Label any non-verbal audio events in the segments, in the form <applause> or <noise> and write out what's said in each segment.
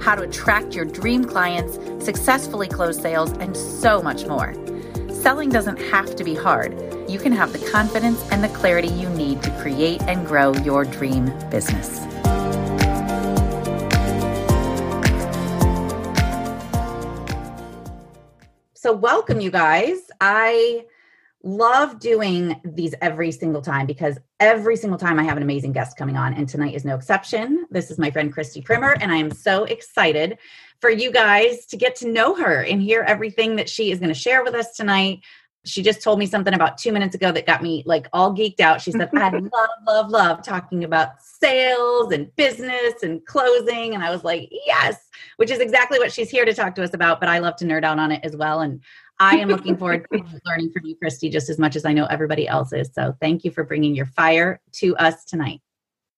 how to attract your dream clients, successfully close sales, and so much more. Selling doesn't have to be hard. You can have the confidence and the clarity you need to create and grow your dream business. So, welcome, you guys. I love doing these every single time because every single time I have an amazing guest coming on, and tonight is no exception. This is my friend Christy Primer, and I am so excited for you guys to get to know her and hear everything that she is going to share with us tonight. She just told me something about two minutes ago that got me like all geeked out. She said, I <laughs> love, love, love talking about sales and business and closing. And I was like, yes, which is exactly what she's here to talk to us about. But I love to nerd out on it as well. And I am looking forward to <laughs> learning from you, Christy, just as much as I know everybody else is. So thank you for bringing your fire to us tonight.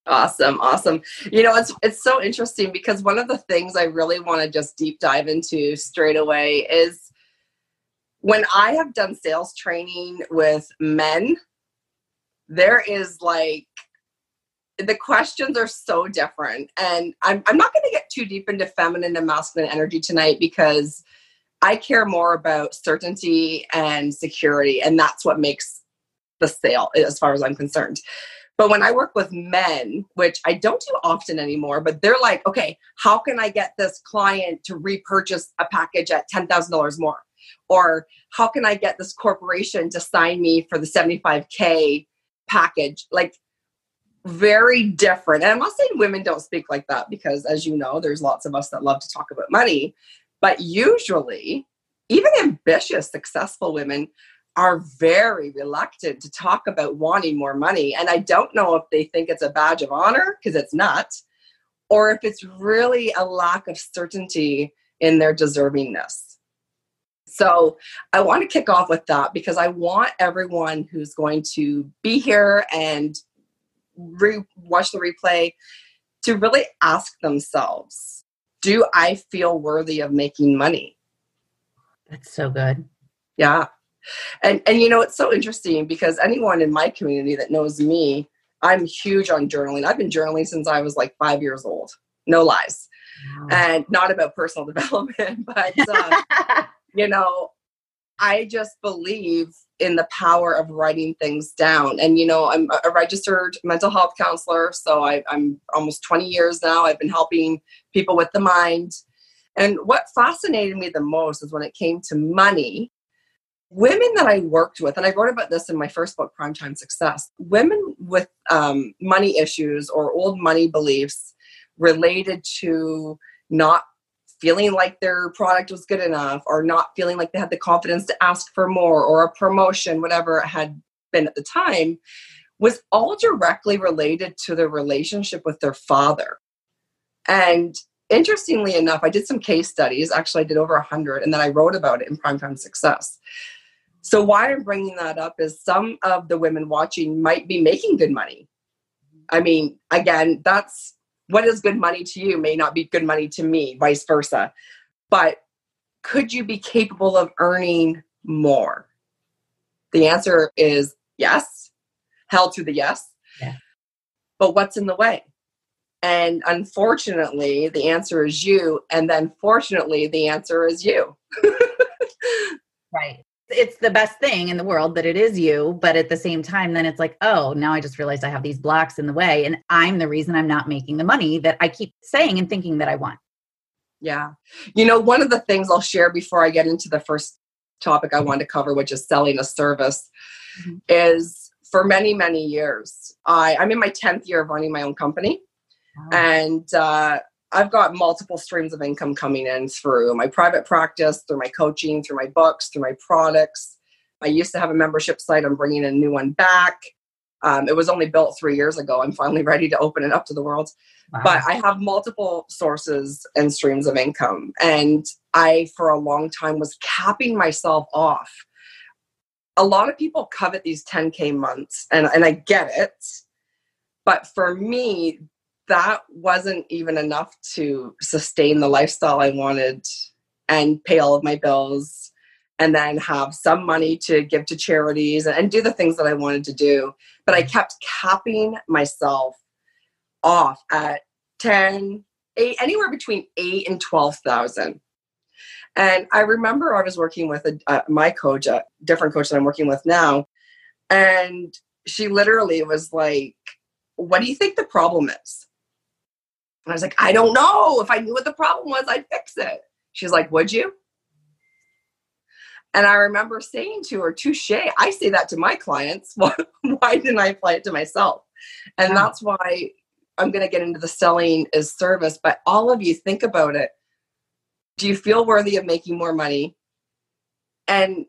Awesome, awesome. You know, it's it's so interesting because one of the things I really want to just deep dive into straight away is when I have done sales training with men, there is like the questions are so different. And I'm I'm not going to get too deep into feminine and masculine energy tonight because I care more about certainty and security, and that's what makes the sale, as far as I'm concerned. But when I work with men, which I don't do often anymore, but they're like, okay, how can I get this client to repurchase a package at $10,000 more? Or how can I get this corporation to sign me for the 75K package? Like, very different. And I'm not saying women don't speak like that because, as you know, there's lots of us that love to talk about money. But usually, even ambitious, successful women are very reluctant to talk about wanting more money. And I don't know if they think it's a badge of honor, because it's not, or if it's really a lack of certainty in their deservingness. So I want to kick off with that because I want everyone who's going to be here and re- watch the replay to really ask themselves do I feel worthy of making money? That's so good. Yeah. And and you know it's so interesting because anyone in my community that knows me, I'm huge on journaling. I've been journaling since I was like 5 years old. No lies. Wow. And not about personal <laughs> development, but uh, <laughs> you know, I just believe in the power of writing things down. And, you know, I'm a registered mental health counselor. So I, am almost 20 years now. I've been helping people with the mind. And what fascinated me the most is when it came to money, women that I worked with, and I wrote about this in my first book, Primetime Success, women with um, money issues or old money beliefs related to not feeling like their product was good enough or not feeling like they had the confidence to ask for more or a promotion, whatever it had been at the time, was all directly related to their relationship with their father. And interestingly enough, I did some case studies. Actually, I did over 100, and then I wrote about it in Primetime Success. So, why I'm bringing that up is some of the women watching might be making good money. I mean, again, that's what is good money to you may not be good money to me, vice versa. But could you be capable of earning more? The answer is yes. Hell to the yes. Yeah. But what's in the way? And unfortunately, the answer is you. And then fortunately, the answer is you. <laughs> right it's the best thing in the world that it is you but at the same time then it's like oh now i just realized i have these blocks in the way and i'm the reason i'm not making the money that i keep saying and thinking that i want yeah you know one of the things i'll share before i get into the first topic i want to cover which is selling a service mm-hmm. is for many many years i i'm in my 10th year of running my own company wow. and uh, I've got multiple streams of income coming in through my private practice, through my coaching, through my books, through my products. I used to have a membership site. I'm bringing a new one back. Um, it was only built three years ago. I'm finally <laughs> ready to open it up to the world. Wow. But I have multiple sources and streams of income. And I, for a long time, was capping myself off. A lot of people covet these 10K months, and, and I get it. But for me, that wasn't even enough to sustain the lifestyle I wanted and pay all of my bills and then have some money to give to charities and, do the things that I wanted to do. But I kept capping myself off at 10, 8, anywhere between 8 and 12,000. And I remember I was working with a, uh, my coach, a different coach that I'm working with now, and she literally was like, What do you think the problem is? And I was like, I don't know. If I knew what the problem was, I'd fix it. She's like, Would you? And I remember saying to her, touche, I say that to my clients. <laughs> why didn't I apply it to myself? And that's why I'm going to get into the selling as service. But all of you think about it. Do you feel worthy of making more money? And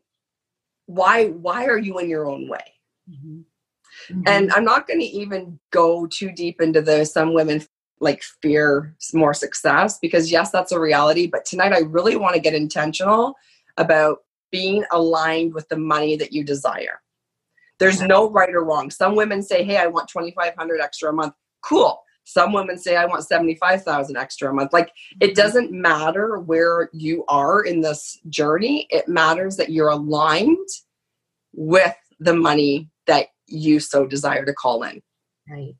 why why are you in your own way? Mm-hmm. Mm-hmm. And I'm not going to even go too deep into the some women like fear more success because yes, that's a reality. But tonight I really want to get intentional about being aligned with the money that you desire. There's no right or wrong. Some women say, "Hey, I want 2500 extra a month." Cool. Some women say, "I want 75,000 extra a month." Like it mm-hmm. doesn't matter where you are in this journey. It matters that you're aligned with the money that you so desire to call in. Right.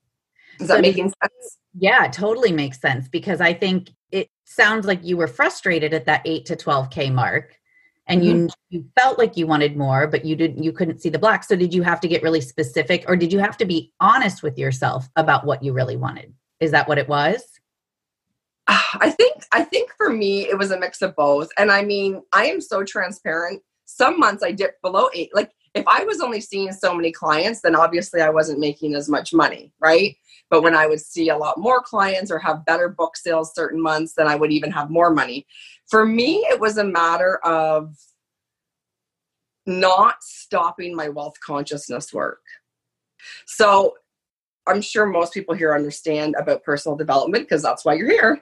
Is that so making sense? Yeah, totally makes sense because I think it sounds like you were frustrated at that 8 to 12k mark and mm-hmm. you you felt like you wanted more but you didn't you couldn't see the black. So did you have to get really specific or did you have to be honest with yourself about what you really wanted? Is that what it was? I think i think for me it was a mix of both. And i mean i am so transparent. Some months i dipped below eight. Like if i was only seeing so many clients then obviously i wasn't making as much money right but when i would see a lot more clients or have better book sales certain months then i would even have more money for me, it was a matter of not stopping my wealth consciousness work. So I'm sure most people here understand about personal development because that's why you're here.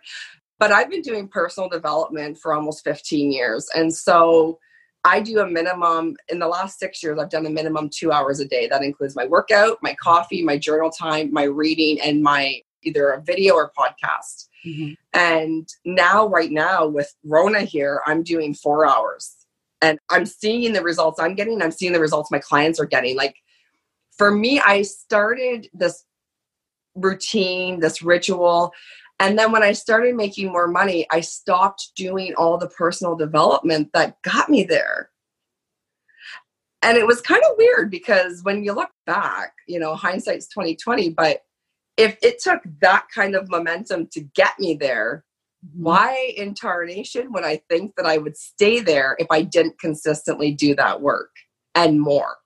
But I've been doing personal development for almost 15 years. And so I do a minimum, in the last six years, I've done a minimum two hours a day. That includes my workout, my coffee, my journal time, my reading, and my either a video or podcast. Mm-hmm. And now, right now, with Rona here, I'm doing four hours and I'm seeing the results I'm getting. I'm seeing the results my clients are getting. Like for me, I started this routine, this ritual. And then when I started making more money, I stopped doing all the personal development that got me there. And it was kind of weird because when you look back, you know, hindsight's 2020, but if it took that kind of momentum to get me there, mm-hmm. why in tarnation would I think that I would stay there if I didn't consistently do that work and more?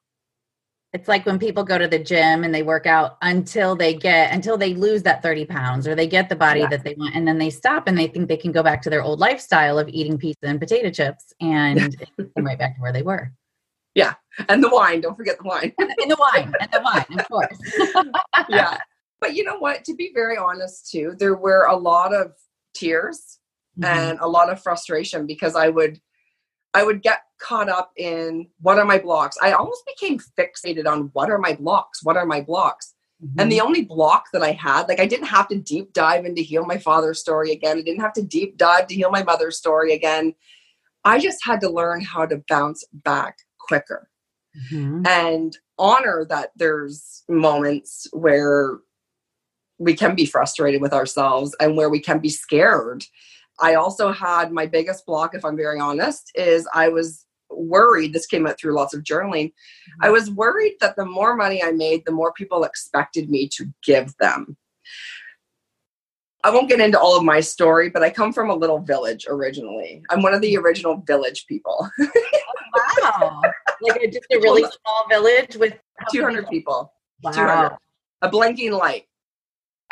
It's like when people go to the gym and they work out until they get until they lose that 30 pounds or they get the body that they want and then they stop and they think they can go back to their old lifestyle of eating pizza and potato chips and right back to where they were. Yeah. And the wine, don't forget the wine. and the wine, and the wine, of course. <laughs> yeah. But you know what? To be very honest, too, there were a lot of tears mm-hmm. and a lot of frustration because I would I would get caught up in what are my blocks. I almost became fixated on what are my blocks? What are my blocks? Mm-hmm. And the only block that I had, like I didn't have to deep dive into heal my father's story again. I didn't have to deep dive to heal my mother's story again. I just had to learn how to bounce back quicker mm-hmm. and honor that there's moments where we can be frustrated with ourselves and where we can be scared. I also had my biggest block, if I'm very honest, is I was worried. This came out through lots of journaling. I was worried that the more money I made, the more people expected me to give them. I won't get into all of my story, but I come from a little village originally. I'm one of the original village people. <laughs> Oh, wow. Like a, just a really <laughs> small village with 200 people. Wow. 200. A blinking light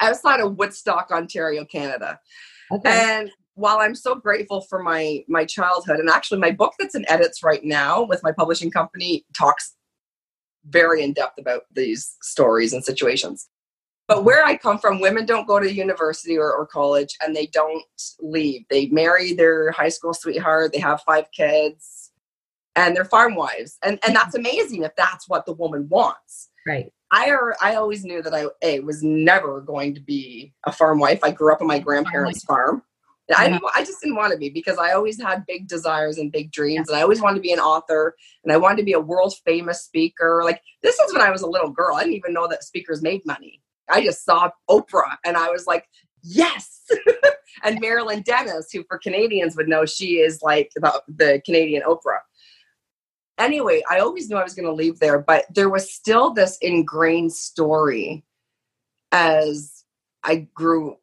outside of Woodstock, Ontario, Canada. Okay. And while I'm so grateful for my my childhood, and actually my book that's in edits right now with my publishing company talks very in depth about these stories and situations. But where I come from, women don't go to university or, or college and they don't leave. They marry their high school sweetheart, they have five kids, and they're farm wives. And, and that's <laughs> amazing if that's what the woman wants. Right. I, I always knew that I a, was never going to be a farm wife. I grew up on my grandparents' farm. I, didn't, I just didn't want to be because I always had big desires and big dreams, and I always wanted to be an author, and I wanted to be a world famous speaker. Like this is when I was a little girl. I didn't even know that speakers made money. I just saw Oprah, and I was like, yes. <laughs> and Marilyn Denis, who for Canadians would know, she is like the, the Canadian Oprah. Anyway, I always knew I was going to leave there, but there was still this ingrained story as I grew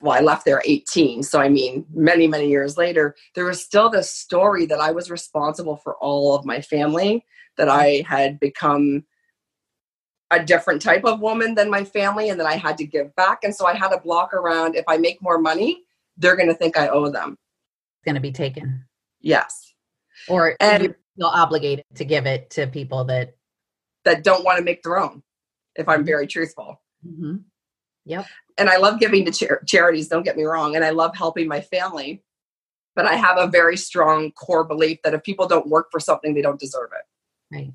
well, I left there 18. So, I mean, many, many years later, there was still this story that I was responsible for all of my family, that I had become a different type of woman than my family, and that I had to give back. And so I had a block around if I make more money, they're going to think I owe them. It's going to be taken. Yes. Or and you feel obligated to give it to people that that don't want to make their own, if I'm very truthful. Mm-hmm. Yep and I love giving to char- charities, don't get me wrong, and I love helping my family. But I have a very strong core belief that if people don't work for something, they don't deserve it. Right.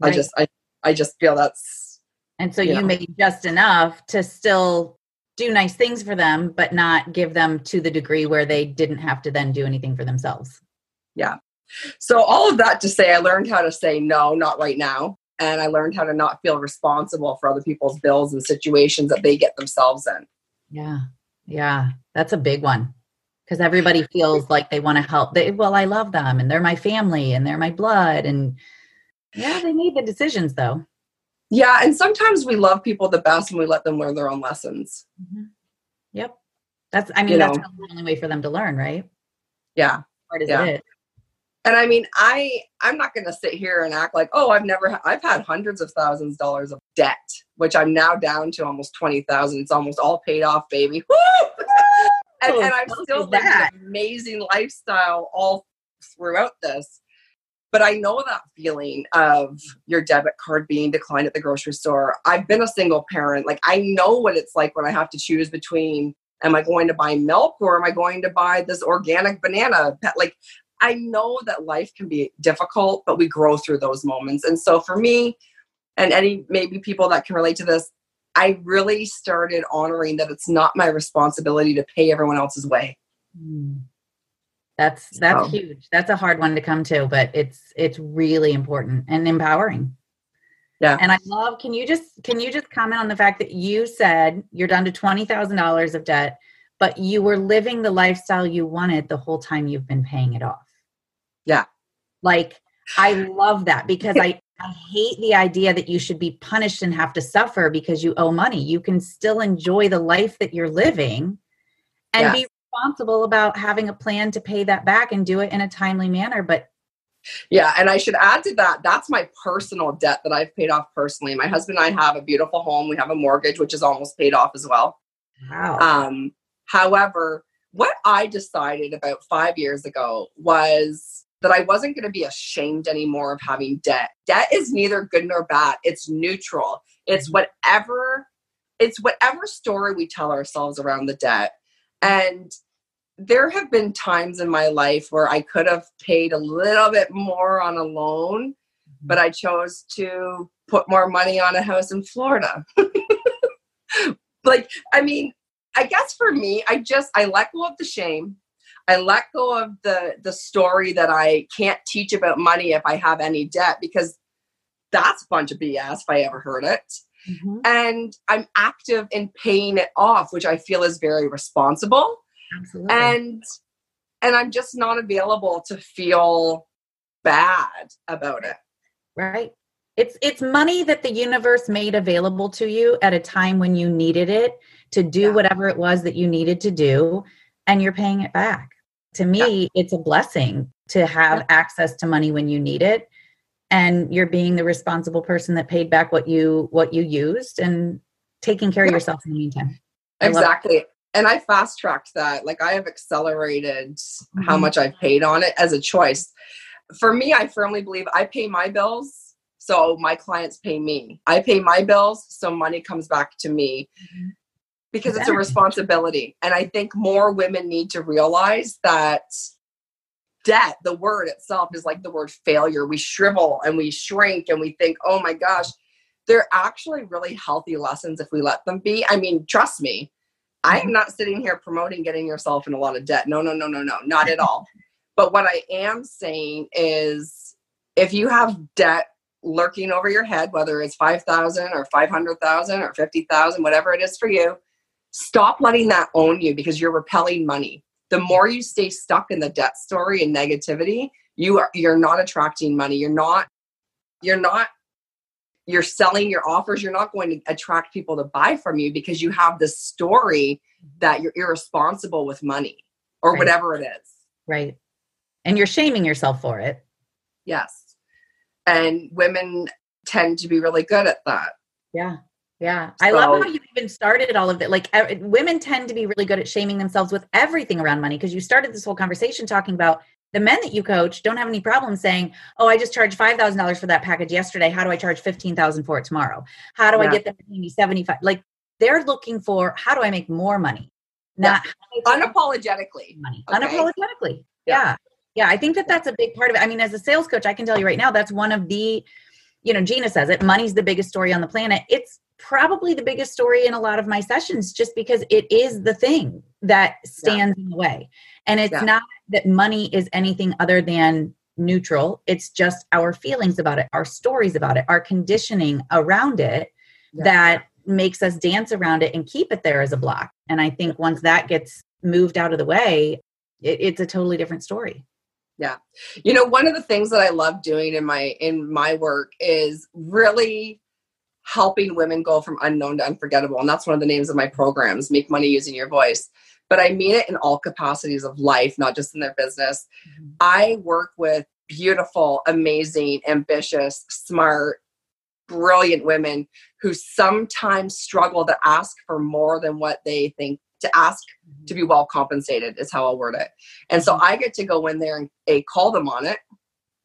I right. just I I just feel that's And so you, you know, made just enough to still do nice things for them, but not give them to the degree where they didn't have to then do anything for themselves. Yeah. So all of that to say I learned how to say no, not right now and I learned how to not feel responsible for other people's bills and situations that they get themselves in. Yeah. Yeah. That's a big one. Because everybody feels like they want to help. They, well, I love them and they're my family and they're my blood. And yeah, they need the decisions though. Yeah. And sometimes we love people the best when we let them learn their own lessons. Mm-hmm. Yep. That's, I mean, you that's know, the only way for them to learn, right? Yeah. Hard as yeah. it is and i mean i i'm not going to sit here and act like oh i've never i've had hundreds of thousands of dollars of debt which i'm now down to almost 20000 it's almost all paid off baby. <laughs> And, and i'm still living an amazing lifestyle all throughout this. But i know that feeling of your debit card being declined at the grocery store. I've been a single parent. Like i know what it's like when i have to choose between am i going to buy milk or am i going to buy this organic banana like I know that life can be difficult, but we grow through those moments. And so for me, and any maybe people that can relate to this, I really started honoring that it's not my responsibility to pay everyone else's way. Hmm. That's that's so. huge. That's a hard one to come to, but it's it's really important and empowering. Yeah. And I love can you just can you just comment on the fact that you said you're down to $20,000 of debt, but you were living the lifestyle you wanted the whole time you've been paying it off. Yeah. Like I <sighs> love that because <laughs> I, I hate the idea that you should be punished and have to suffer because you owe money. You can still enjoy the life that you're living and yes. be responsible about having a plan to pay that back and do it in a timely manner. But yeah, and I should add to that, that's my personal debt that I've paid off personally. My husband and I have a beautiful home. We have a mortgage, which is almost paid off as well. Wow. Um, however, what I decided about five years ago was that I wasn't going to be ashamed anymore of having debt. Debt is neither good nor bad. It's neutral. It's mm-hmm. whatever it's whatever story we tell ourselves around the debt. And there have been times in my life where I could have paid a little bit more on a loan, mm-hmm. but I chose to put more money on a house in Florida. <laughs> like, I mean, I guess for me, I just I let go of the shame. I let go of the the story that I can't teach about money if I have any debt because that's a bunch of BS if I ever heard it. Mm-hmm. And I'm active in paying it off, which I feel is very responsible. Absolutely. And and I'm just not available to feel bad about it. Right. It's it's money that the universe made available to you at a time when you needed it to do yeah. whatever it was that you needed to do and you're paying it back to me yeah. it's a blessing to have yeah. access to money when you need it and you're being the responsible person that paid back what you what you used and taking care of yourself in the meantime I exactly and i fast tracked that like i have accelerated mm-hmm. how much i've paid on it as a choice for me i firmly believe i pay my bills So my clients pay me. I pay my bills, so money comes back to me mm-hmm. Because it's a responsibility. And I think more women need to realize that debt, the word itself is like the word failure. We shrivel and we shrink and we think, oh my gosh, they're actually really healthy lessons if we let them be. I mean, trust me, I am mm-hmm. not sitting here promoting getting yourself in a lot of debt. No, no, no, no, no, not at all. But what I am saying is if you have debt lurking over your head, whether it's 5,000 or 500,000 or 50,000, whatever it is for you, stop letting that own you because you're repelling money. The more you stay stuck in the debt story and negativity, you are you're not attracting money. You're not you're not you're selling your offers, you're not going to attract people to buy from you because you have this story that you're irresponsible with money or right. whatever it is. Right. And you're shaming yourself for it. Yes. And women tend to be really good at that. Yeah. Yeah. So, I love how you even started all of it. Like women tend to be really good at shaming themselves with everything around money because you started this whole conversation talking about the men that you coach don't have any problem saying, "Oh, I just charged five thousand dollars for that package yesterday. How do I charge fifteen thousand for it tomorrow? How do yeah. I get them to pay me seventy five? Like they're looking for how do I make more money, not yeah. unapologetically money, okay. unapologetically. Yeah. yeah, yeah. I think that that's a big part of it. I mean, as a sales coach, I can tell you right now that's one of the, you know, Gina says it. Money's the biggest story on the planet. It's probably the biggest story in a lot of my sessions, just because it is the thing that stands in the way. And it's yeah. not that money is anything other than neutral. It's just our feelings about it, our stories about it, our conditioning around it yeah. that makes us dance around it and keep it there as a block. And I think once that gets moved out of the way, it, it's a totally different story. Yeah. You know, one of the things that I love doing in my in my work is really helping women go from unknown to unforgettable. And that's one of the names of my programs, Make Money Using Your Voice but I mean it in all capacities of life, not just in their business. Mm-hmm. I work with beautiful, amazing, ambitious, smart, brilliant women who sometimes struggle to ask for more than what they think to ask mm-hmm. to be well compensated is how I'll word it. And so mm-hmm. I get to go in there and a call them on it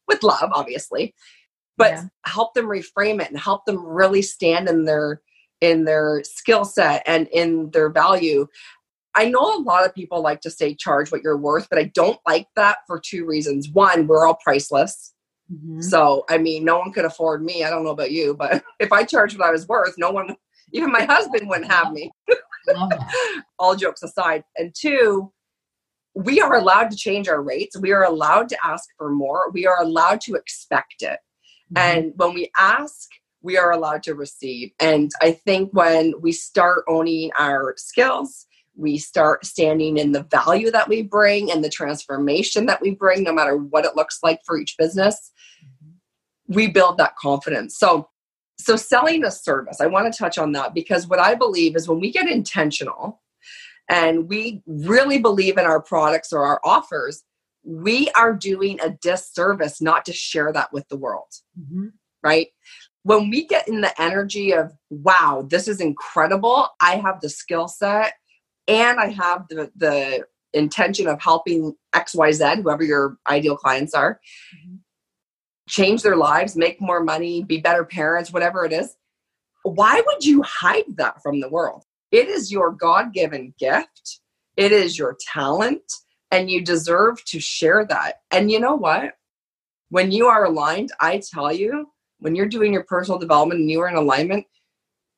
with love, obviously, but yeah. help them reframe it and help them really stand in their in their skill set and in their value I know a lot of people like to say charge what you're worth, but I don't like that for two reasons. One, we're all priceless. Mm-hmm. So, I mean, no one could afford me. I don't know about you, but <laughs> if I charged what I was worth, no one, even my husband wouldn't have me. <laughs> all jokes aside. And two, we are allowed to change our rates. We are allowed to ask for more. We are allowed to expect it. Mm-hmm. And when we ask, we are allowed to receive. And I think when we start owning our skills, we start standing in the value that we bring and the transformation that we bring, no matter what it looks like for each business, we build that confidence. So, so selling a service, I want to touch on that because what I believe is when we get intentional and we really believe in our products or our offers, we are doing a disservice not to share that with the world. Mm-hmm. Right? When we get in the energy of, wow, this is incredible, I have the skill set and I have the the intention of helping XYZ, whoever your ideal clients are, mm-hmm. change their lives, make more money, be better parents, whatever it is, why would you hide that from the world? It is your God given gift, it is your talent, and you deserve to share that. And you know what? When you are aligned, I tell you, when you're doing your personal development and you are in alignment,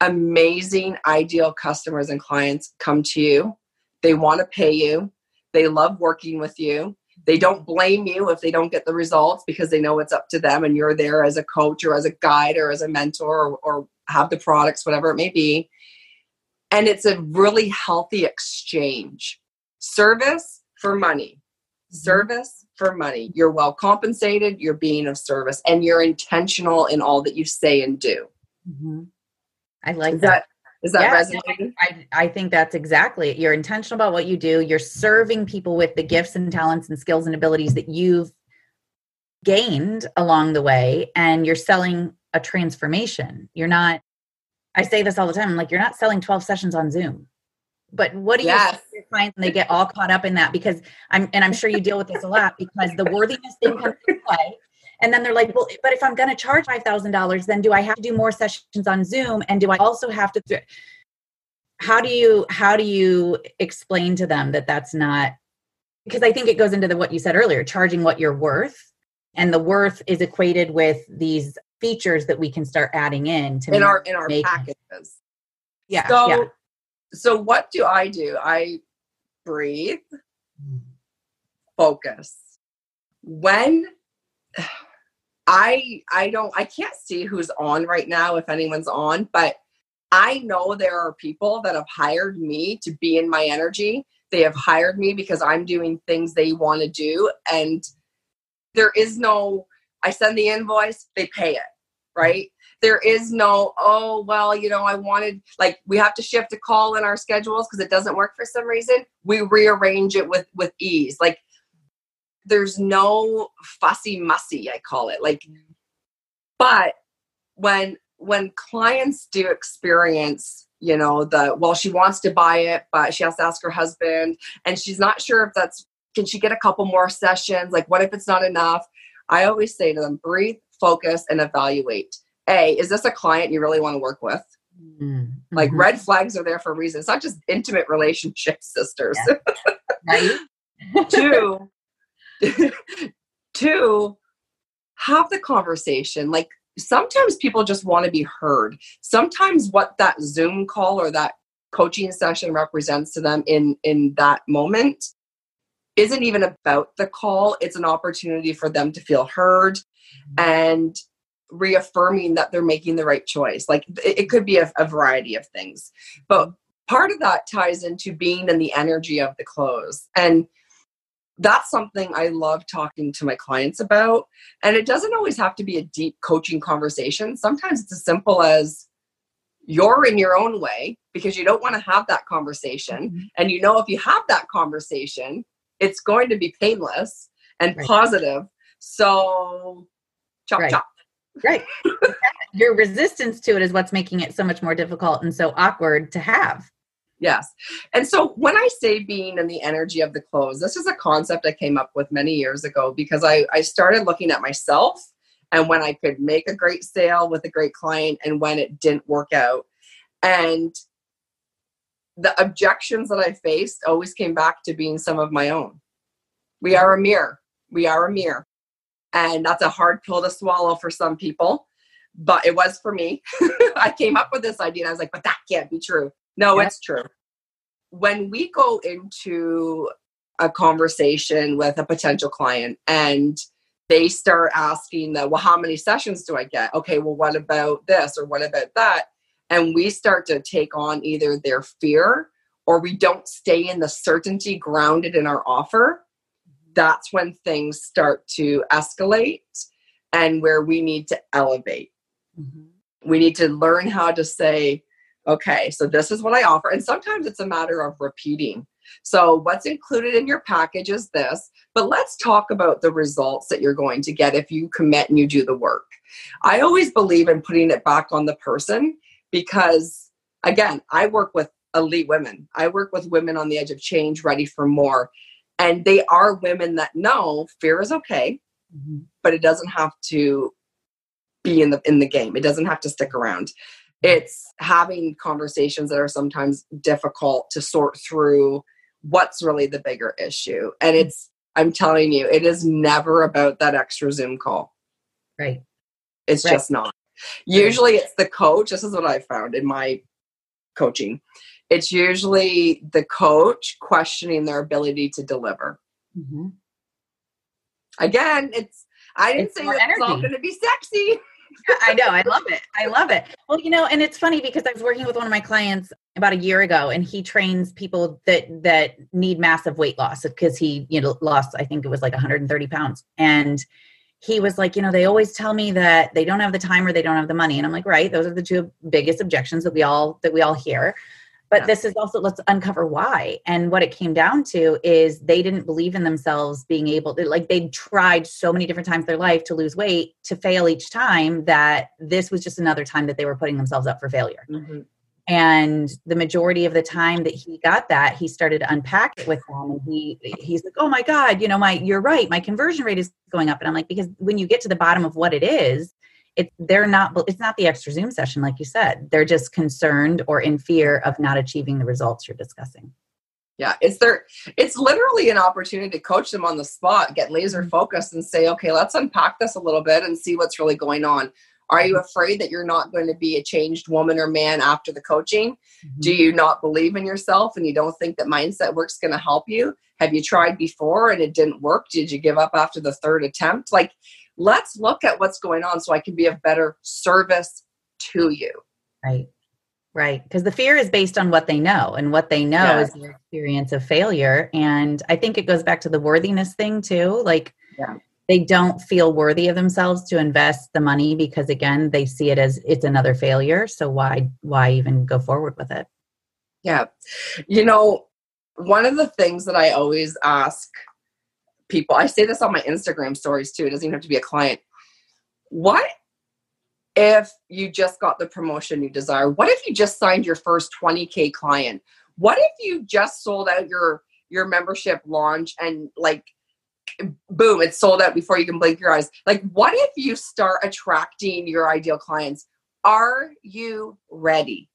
amazing ideal customers and clients come to you. They want to pay you. They love working with you. They don't blame you if they don't get the results because they know it's up to them and you're there as a coach or as a guide or as a mentor or, or have the products, whatever it may be. And it's a really healthy exchange. Service for money. Mm-hmm. Service for money. You're well compensated, you're being of service, and you're intentional in all that you say and do. Mm-hmm. I like is that. that. Is that yeah, resonating? I, I think that's exactly it. You're intentional about what you do. You're serving people with the gifts and talents and skills and abilities that you've gained along the way, and you're selling a transformation. You're not, I say this all the time, I'm like, you're not selling 12 sessions on Zoom. But what do yes. you your clients and they get all caught up in that? Because I'm, and I'm sure you deal with this a lot because the worthiness thing comes into play and then they're like well but if i'm going to charge $5000 then do i have to do more sessions on zoom and do i also have to th- how do you how do you explain to them that that's not because i think it goes into the what you said earlier charging what you're worth and the worth is equated with these features that we can start adding in to in our in our packages yeah so yeah. So what do i do? I breathe focus. When <sighs> i i don't i can't see who's on right now if anyone's on but i know there are people that have hired me to be in my energy. They have hired me because i'm doing things they want to do and there is no i send the invoice they pay it right there is no oh well you know i wanted like we have to shift a call in our schedules because it doesn't work for some reason. We rearrange it with with ease. Like there's no fussy mussy i call it. Like but when when clients do experience you know the well she wants to buy it but she has to ask her husband and she's not sure if that's can she get a couple more sessions? Like what if it's not enough? I always say to them breathe focus and evaluate a is this a client you really want to work with? Mm-hmm. like red flags are there for a reason. It's not just intimate relationships <laughs> sisters. Yeah. two <laughs> two have the conversation. Like sometimes people just want to be heard. Sometimes what that zoom call or that coaching session represents to them in in that moment isn't even about the call. It's an opportunity for them to feel heard mm-hmm. and reaffirming that they're making the right choice. Like it, could be a, a variety of things, but part of that ties into being in the energy of the close. And that's something I love talking to my clients about. And it doesn't always have to be a deep coaching conversation. Sometimes it's as simple as you're in your own way because you don't want to have that conversation. Mm-hmm. And you know, if you have that conversation, it's going to be painless and right. positive. So, chop, right. chop. Right. <laughs> Your resistance to it is what's making it so much more difficult and so awkward to have. Yes. And so when I say being in the energy of the close, this is a concept I came up with many years ago because I, I started looking at myself and when I could make a great sale with a great client and when it didn't work out. And the objections that I faced always came back to being some of my own. We are a mirror. We are a mirror. And that's a hard pill to swallow for some people, but it was for me. <laughs> I came up with this idea and I was like, but that can't be true. No, yeah. it's true. When we go into a conversation with a potential client and they start asking the well how many sessions do i get okay well what about this or what about that and we start to take on either their fear or we don't stay in the certainty grounded in our offer that's when things start to escalate and where we need to elevate. Mm-hmm. We need to learn how to say, okay, so this is what I offer. And sometimes it's a matter of repeating. So, what's included in your package is this, but let's talk about the results that you're going to get if you commit and you do the work. I always believe in putting it back on the person because, again, I work with elite women. I work with women on the edge of change, ready for more and they are women that know fear is okay mm-hmm. but it doesn't have to be in the in the game. It doesn't have to stick around. It's having conversations that are sometimes difficult to sort through what's really the bigger issue. And mm-hmm. it's i'm telling you it is never about that extra zoom call. Right. It's right. just not. Usually it's the coach this is what i found in my coaching it's usually the coach questioning their ability to deliver. Mm-hmm. Again, it's I didn't it's say that it's all going to be sexy. <laughs> I know. I love it. I love it. Well, you know, and it's funny because I was working with one of my clients about a year ago and he trains people that that need massive weight loss because he, you know, lost I think it was like 130 pounds. And he was like, you know, they always tell me that they don't have the time or they don't have the money. And I'm like, right, those are the two biggest objections that we all that we all hear but yeah. this is also let's uncover why. And what it came down to is they didn't believe in themselves being able to like they tried so many different times in their life to lose weight to fail each time that this was just another time that they were putting themselves up for failure. Mm-hmm. and the majority of the time that he got that he started to unpack it with them. And he he's like oh my god you know my you're right. My conversion rate is going up. And i'm like because when you get to the bottom of what it is it's they're not it's not the extra zoom session like you said they're just concerned or in fear of not achieving the results you're discussing yeah it's there it's literally an opportunity to coach them on the spot get laser mm-hmm. focused and say okay let's unpack this a little bit and see what's really going on are you afraid that you're not going to be a changed woman or man after the coaching? Mm-hmm. Do you not believe in yourself and you don't think that mindset work's going to help you? Have you tried before and it didn't work? Did you give up after the third attempt? Like, let's look at what's going on so I can be of better service to you. Right. Right. Because the fear is based on what they know, and what they know yes. is their experience of failure. And I think it goes back to the worthiness thing, too. Like, yeah they don't feel worthy of themselves to invest the money because again they see it as it's another failure so why why even go forward with it yeah you know one of the things that i always ask people i say this on my instagram stories too it doesn't even have to be a client what if you just got the promotion you desire what if you just signed your first 20k client what if you just sold out your your membership launch and like boom, it's sold out before you can blink your eyes. Like, what if you start attracting your ideal clients? Are you ready?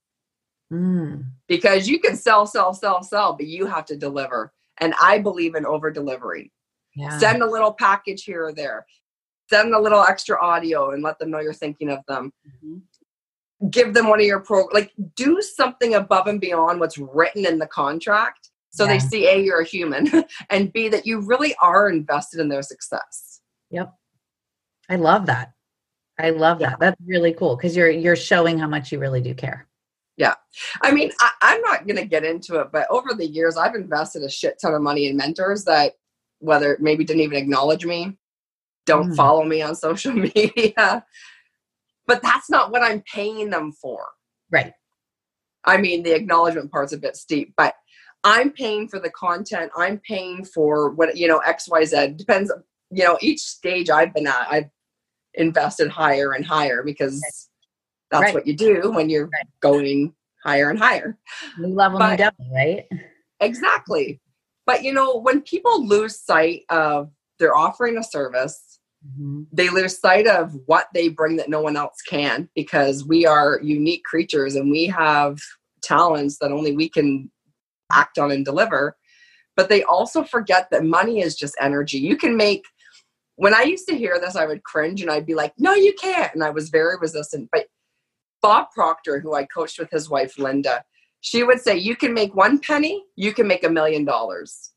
Mm. Because you can sell, sell, sell, sell, but you have to deliver. And I believe in over delivery. Yeah. Send a little package here or there, send a little extra audio and let them know you're thinking of them. Mm-hmm. Give them one of your pro, like do something above and beyond what's written in the contract so yeah. they see A, you're a human, <laughs> and B, that you really are invested in their success. Yep. I love that. I love yeah. that. That's really cool because you're you're showing how much you really do care. Yeah. I mean, I, I'm not gonna get into it, but over the years I've invested a shit ton of money in mentors that whether maybe didn't even acknowledge me, don't mm. follow me on social <laughs> media. But that's not what I'm paying them for. Right. I mean, the acknowledgement part's a bit steep, but I'm paying for the content. I'm paying for what, you know, XYZ. Depends, you know, each stage I've been at, I've invested higher and higher because that's right. what you do when you're right. going higher and higher. New level, but, new devil, right? Exactly. But, you know, when people lose sight of they're offering a service, mm-hmm. they lose sight of what they bring that no one else can because we are unique creatures and we have talents that only we can act on and deliver. But they also forget that money is just energy. You can make, when I used to hear this, I would cringe and I'd be like, no, you can't. And I was very resistant. But Bob Proctor, who I coached with his wife, Linda, she would say, you can make one penny, you can make a million dollars.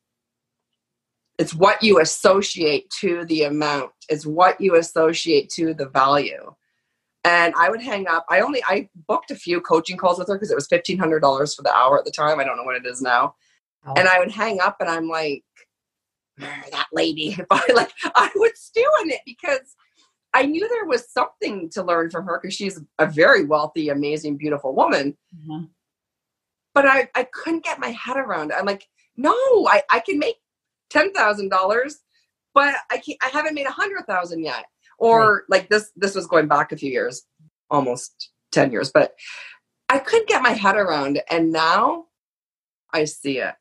It's what you associate to the amount, it's what you associate to the value and I would hang up. I only I booked a few coaching calls with her because it was fifteen hundred dollars for the hour at the time. I don't know what it is now. Oh. And I would hang up, and I'm like, that lady. <laughs> If I like, I would stew in it because I knew there was something to learn from her because she's a very wealthy, amazing, beautiful woman. Mm-hmm. But I I couldn't get my head around it. I'm like, no, I I can make ten thousand dollars, but I can't. I haven't made a hundred thousand yet or right. like this this was going back a few years almost 10 years but i couldn't get my head around it and now i see it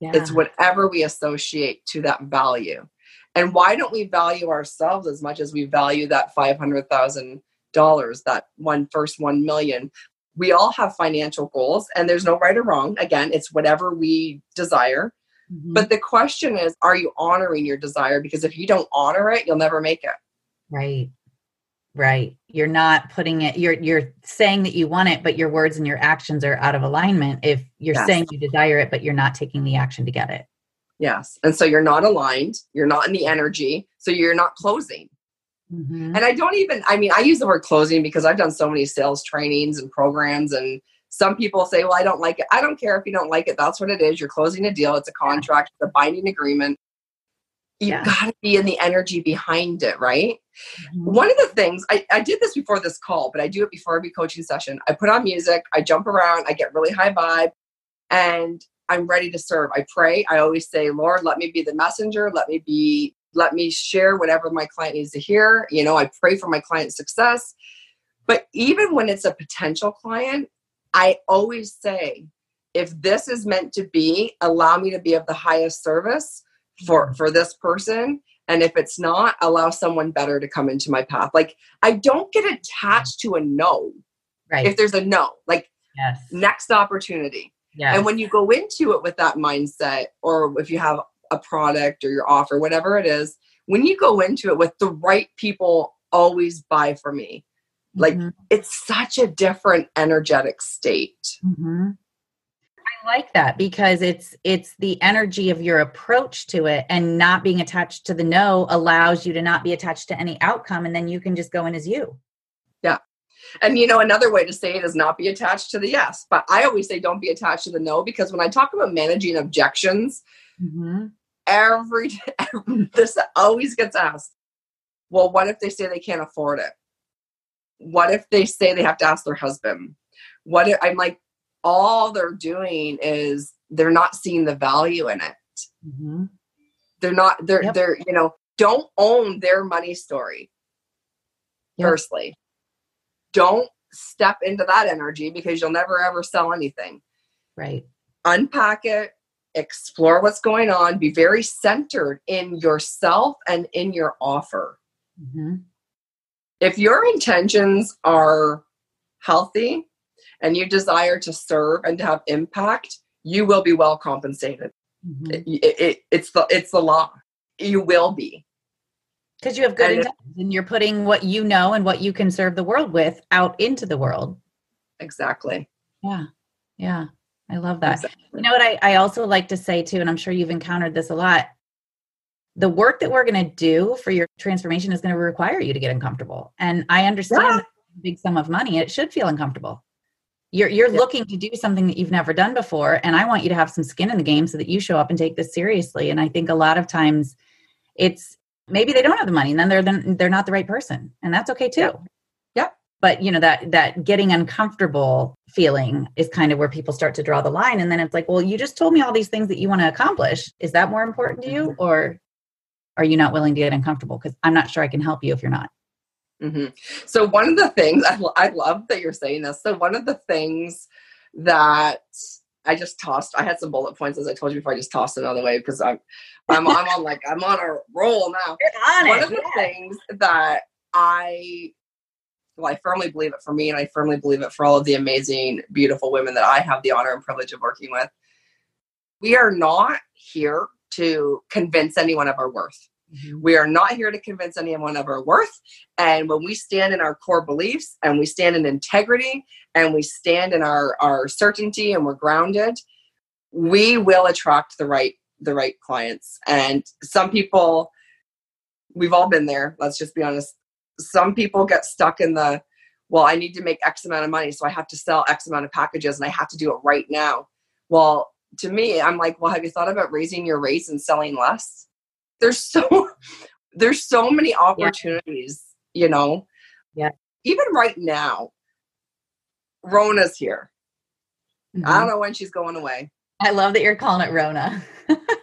yeah. it's whatever we associate to that value and why don't we value ourselves as much as we value that $500000 that one first 1 million we all have financial goals and there's no right or wrong again it's whatever we desire mm-hmm. but the question is are you honoring your desire because if you don't honor it you'll never make it Right. Right. You're not putting it you're you're saying that you want it but your words and your actions are out of alignment if you're yes. saying you desire it but you're not taking the action to get it. Yes. And so you're not aligned, you're not in the energy, so you're not closing. Mm-hmm. And I don't even I mean I use the word closing because I've done so many sales trainings and programs and some people say, well, I don't like it. I don't care if you don't like it. That's what it is. You're closing a deal. It's a contract, it's a binding agreement you yeah. got to be in the energy behind it, right? Mm-hmm. One of the things I, I did this before this call, but I do it before every coaching session. I put on music, I jump around, I get really high vibe, and I'm ready to serve. I pray. I always say, Lord, let me be the messenger. Let me be, let me share whatever my client needs to hear. You know, I pray for my client's success. But even when it's a potential client, I always say, if this is meant to be, allow me to be of the highest service for mm-hmm. for this person. And if it's not allow someone better to come into my path. Like i don't get attached to a no right. if there's a no like yes. next opportunity. Yes. and when you go into it with that mindset or if you have a product or your offer whatever it is when you go into it with the right people always buy for me like Mhm. it's such a different energetic state hmm I like that because it's it's the energy of your approach to it and not being attached to the no allows you to not be attached to any outcome and then you can just go in as you. Yeah. And you know, another way to say it is not be attached to the yes. But I always say don't be attached to the no because when I talk about managing objections, Mm-hmm. every <laughs> this always gets asked. Well, what if they say they can't afford it? What if they say they have to ask their husband? What if I'm like, all they're doing is they're not seeing the value in it. Mm-hmm. They're not, they're, Yep. they're, you know, don't own their money story. Yep. Firstly, don't step into that energy because you'll never ever sell anything. Right. Unpack it, explore what's going on, be very centered in yourself and in your offer. Mm-hmm. If your intentions are healthy and you desire to serve and to have impact, you will be well compensated. Mm-hmm. It, it- it's the it's the law. You will be. Because you have good And intentions and you're putting what you know and what you can serve the world with out into the world. Exactly. Yeah. Yeah. I love that. Exactly. You know what I, I also like to say too, and I'm sure you've encountered this a lot. The work that we're going to do for your transformation is going to require you to get uncomfortable. And I understand Yeah. a big sum of money. It should feel uncomfortable. You're you're Yeah. looking to do something that you've never done before, and I want you to have some skin in the game so that you show up and take this seriously. And I think a lot of times, it's maybe they don't have the money, and then they're then they're not the right person, and that's okay too. Yeah. Yeah. But you know that that getting uncomfortable feeling is kind of where people start to draw the line, and then it's like, well, you just told me all these things that you want to accomplish. Is that more important to you, or are you not willing to get uncomfortable? Because I'm not sure I can help you if you're not. hmm So one of the things I, lo- I love that you're saying this. So one of the things that I just tossed, I had some bullet points as I told you before. I just tossed it another way because I'm, I'm, I'm on like I'm on a roll now. <laughs> You're One of the things that I, well, I firmly believe it for me, and I firmly believe it for all of the amazing, beautiful women that I have the honor and privilege of working with. We are not here to convince anyone of our worth. Mm-hmm. We are not here to convince anyone of our worth. And when we stand in our core beliefs and we stand in integrity and we stand in our, our certainty and we're grounded, we will attract the right the right clients. And some people, we've all been there, let's just be honest. Some people get stuck in the, well, I need to make X amount of money, so I have to sell X amount of packages and I have to do it right now. Well, to me, I'm like, well, have you thought about raising your rates and selling less? There's so <laughs> there's so many opportunities, you know. Yeah. Even right now, Rona's here. Mhm. I don't know when she's going away. I love that you're calling it Rona.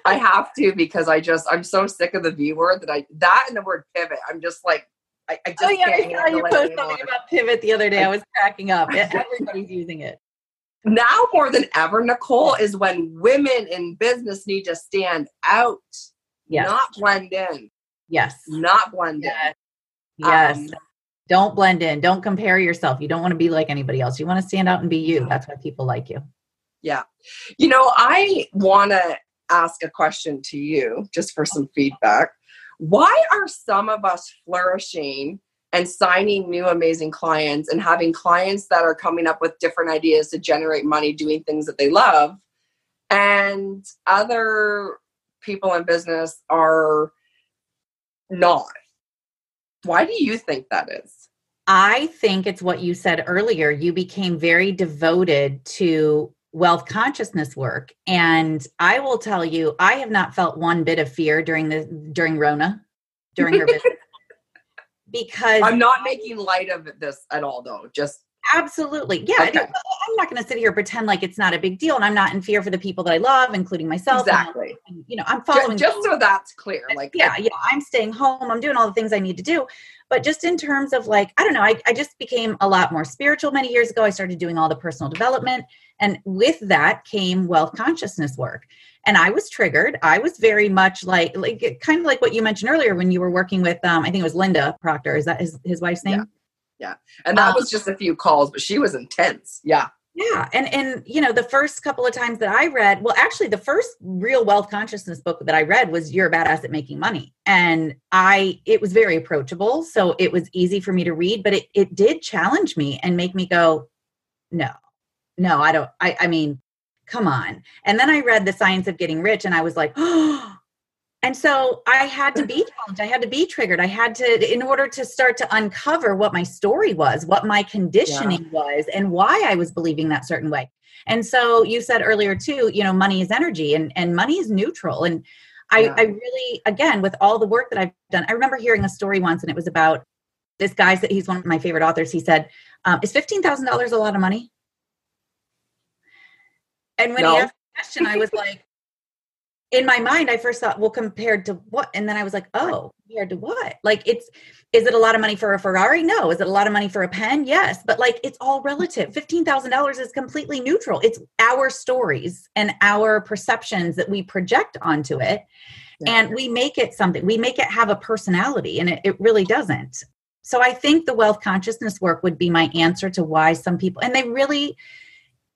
I <laughs> have to because I just I'm so sick of the V word that I that and the word pivot. I'm just like I, I just oh yeah, I saw you post something about pivot the other day. I was cracking up. <laughs> Everybody's using it. now more than ever, Nicole, is when women in business need to stand out, Yes. not blend in, yes. not blend Yes. Yes. Um, don't blend in. Don't compare yourself. You don't want to be like anybody else. You want to stand out and be you. That's why people like you. Yeah. You know, I want to ask a question to you just for some feedback. Why are some of us flourishing and signing new amazing clients and having clients that are coming up with different ideas to generate money doing things that they love and other people in business are not why do you think that is I think it's what you said earlier. You became very devoted to wealth consciousness work. And I will tell you, I have not felt one bit of fear during the during Rona, during her business. <laughs> Because i'm not making light of this at all though just Absolutely. Yeah. Okay. I'm not going to sit here and pretend like it's not a big deal. And I'm not in fear for the people that I love, including myself. Exactly. And, you know, I'm following. Just, just so that's clear. Like, yeah, yeah. I'm staying home. I'm doing all the things I need to do. But just in terms of like, I don't know, I, I just became a lot more spiritual many years ago. I started doing all the personal development. And with that came wealth consciousness work. And I was triggered. I was very much like, like kind of like what you mentioned earlier when you were working with, um, I think it was Linda Proctor. Is that his, his wife's name? Yeah yeah and that um, was just a few calls but she was intense yeah yeah and and you know the first couple of times that i read well actually the first real wealth consciousness book that i read was you're a badass at making money and i it was very approachable so it was easy for me to read but it, it did challenge me and make me go no no i don't i i mean come on and then i read the science of getting rich and i was like oh <gasps> and so i had to be <laughs> challenged i had to be triggered i had to in order to start to uncover what my story was what my conditioning yeah. was and why i was believing that certain way and so you said earlier too you know money is energy and and money is neutral and i yeah. i really again with all the work that i've done i remember hearing a story once and it was about this guy that he's one of my favorite authors he said um, is $15000 a lot of money and when no. he asked the question i was like in my mind, I first thought, well, compared to what? And then I was like, oh, compared to what? Like, it's, is it a lot of money for a Ferrari? No. Is it a lot of money for a pen? Yes. But like, it's all relative. $15,000 is completely neutral. It's our stories and our perceptions that we project onto it. Yeah. And we make it something, we make it have a personality, and it, it really doesn't. So I think the wealth consciousness work would be my answer to why some people, and they really,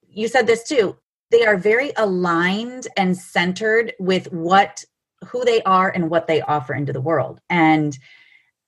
you said this too, they are very aligned and centered with what who they are and what they offer into the world and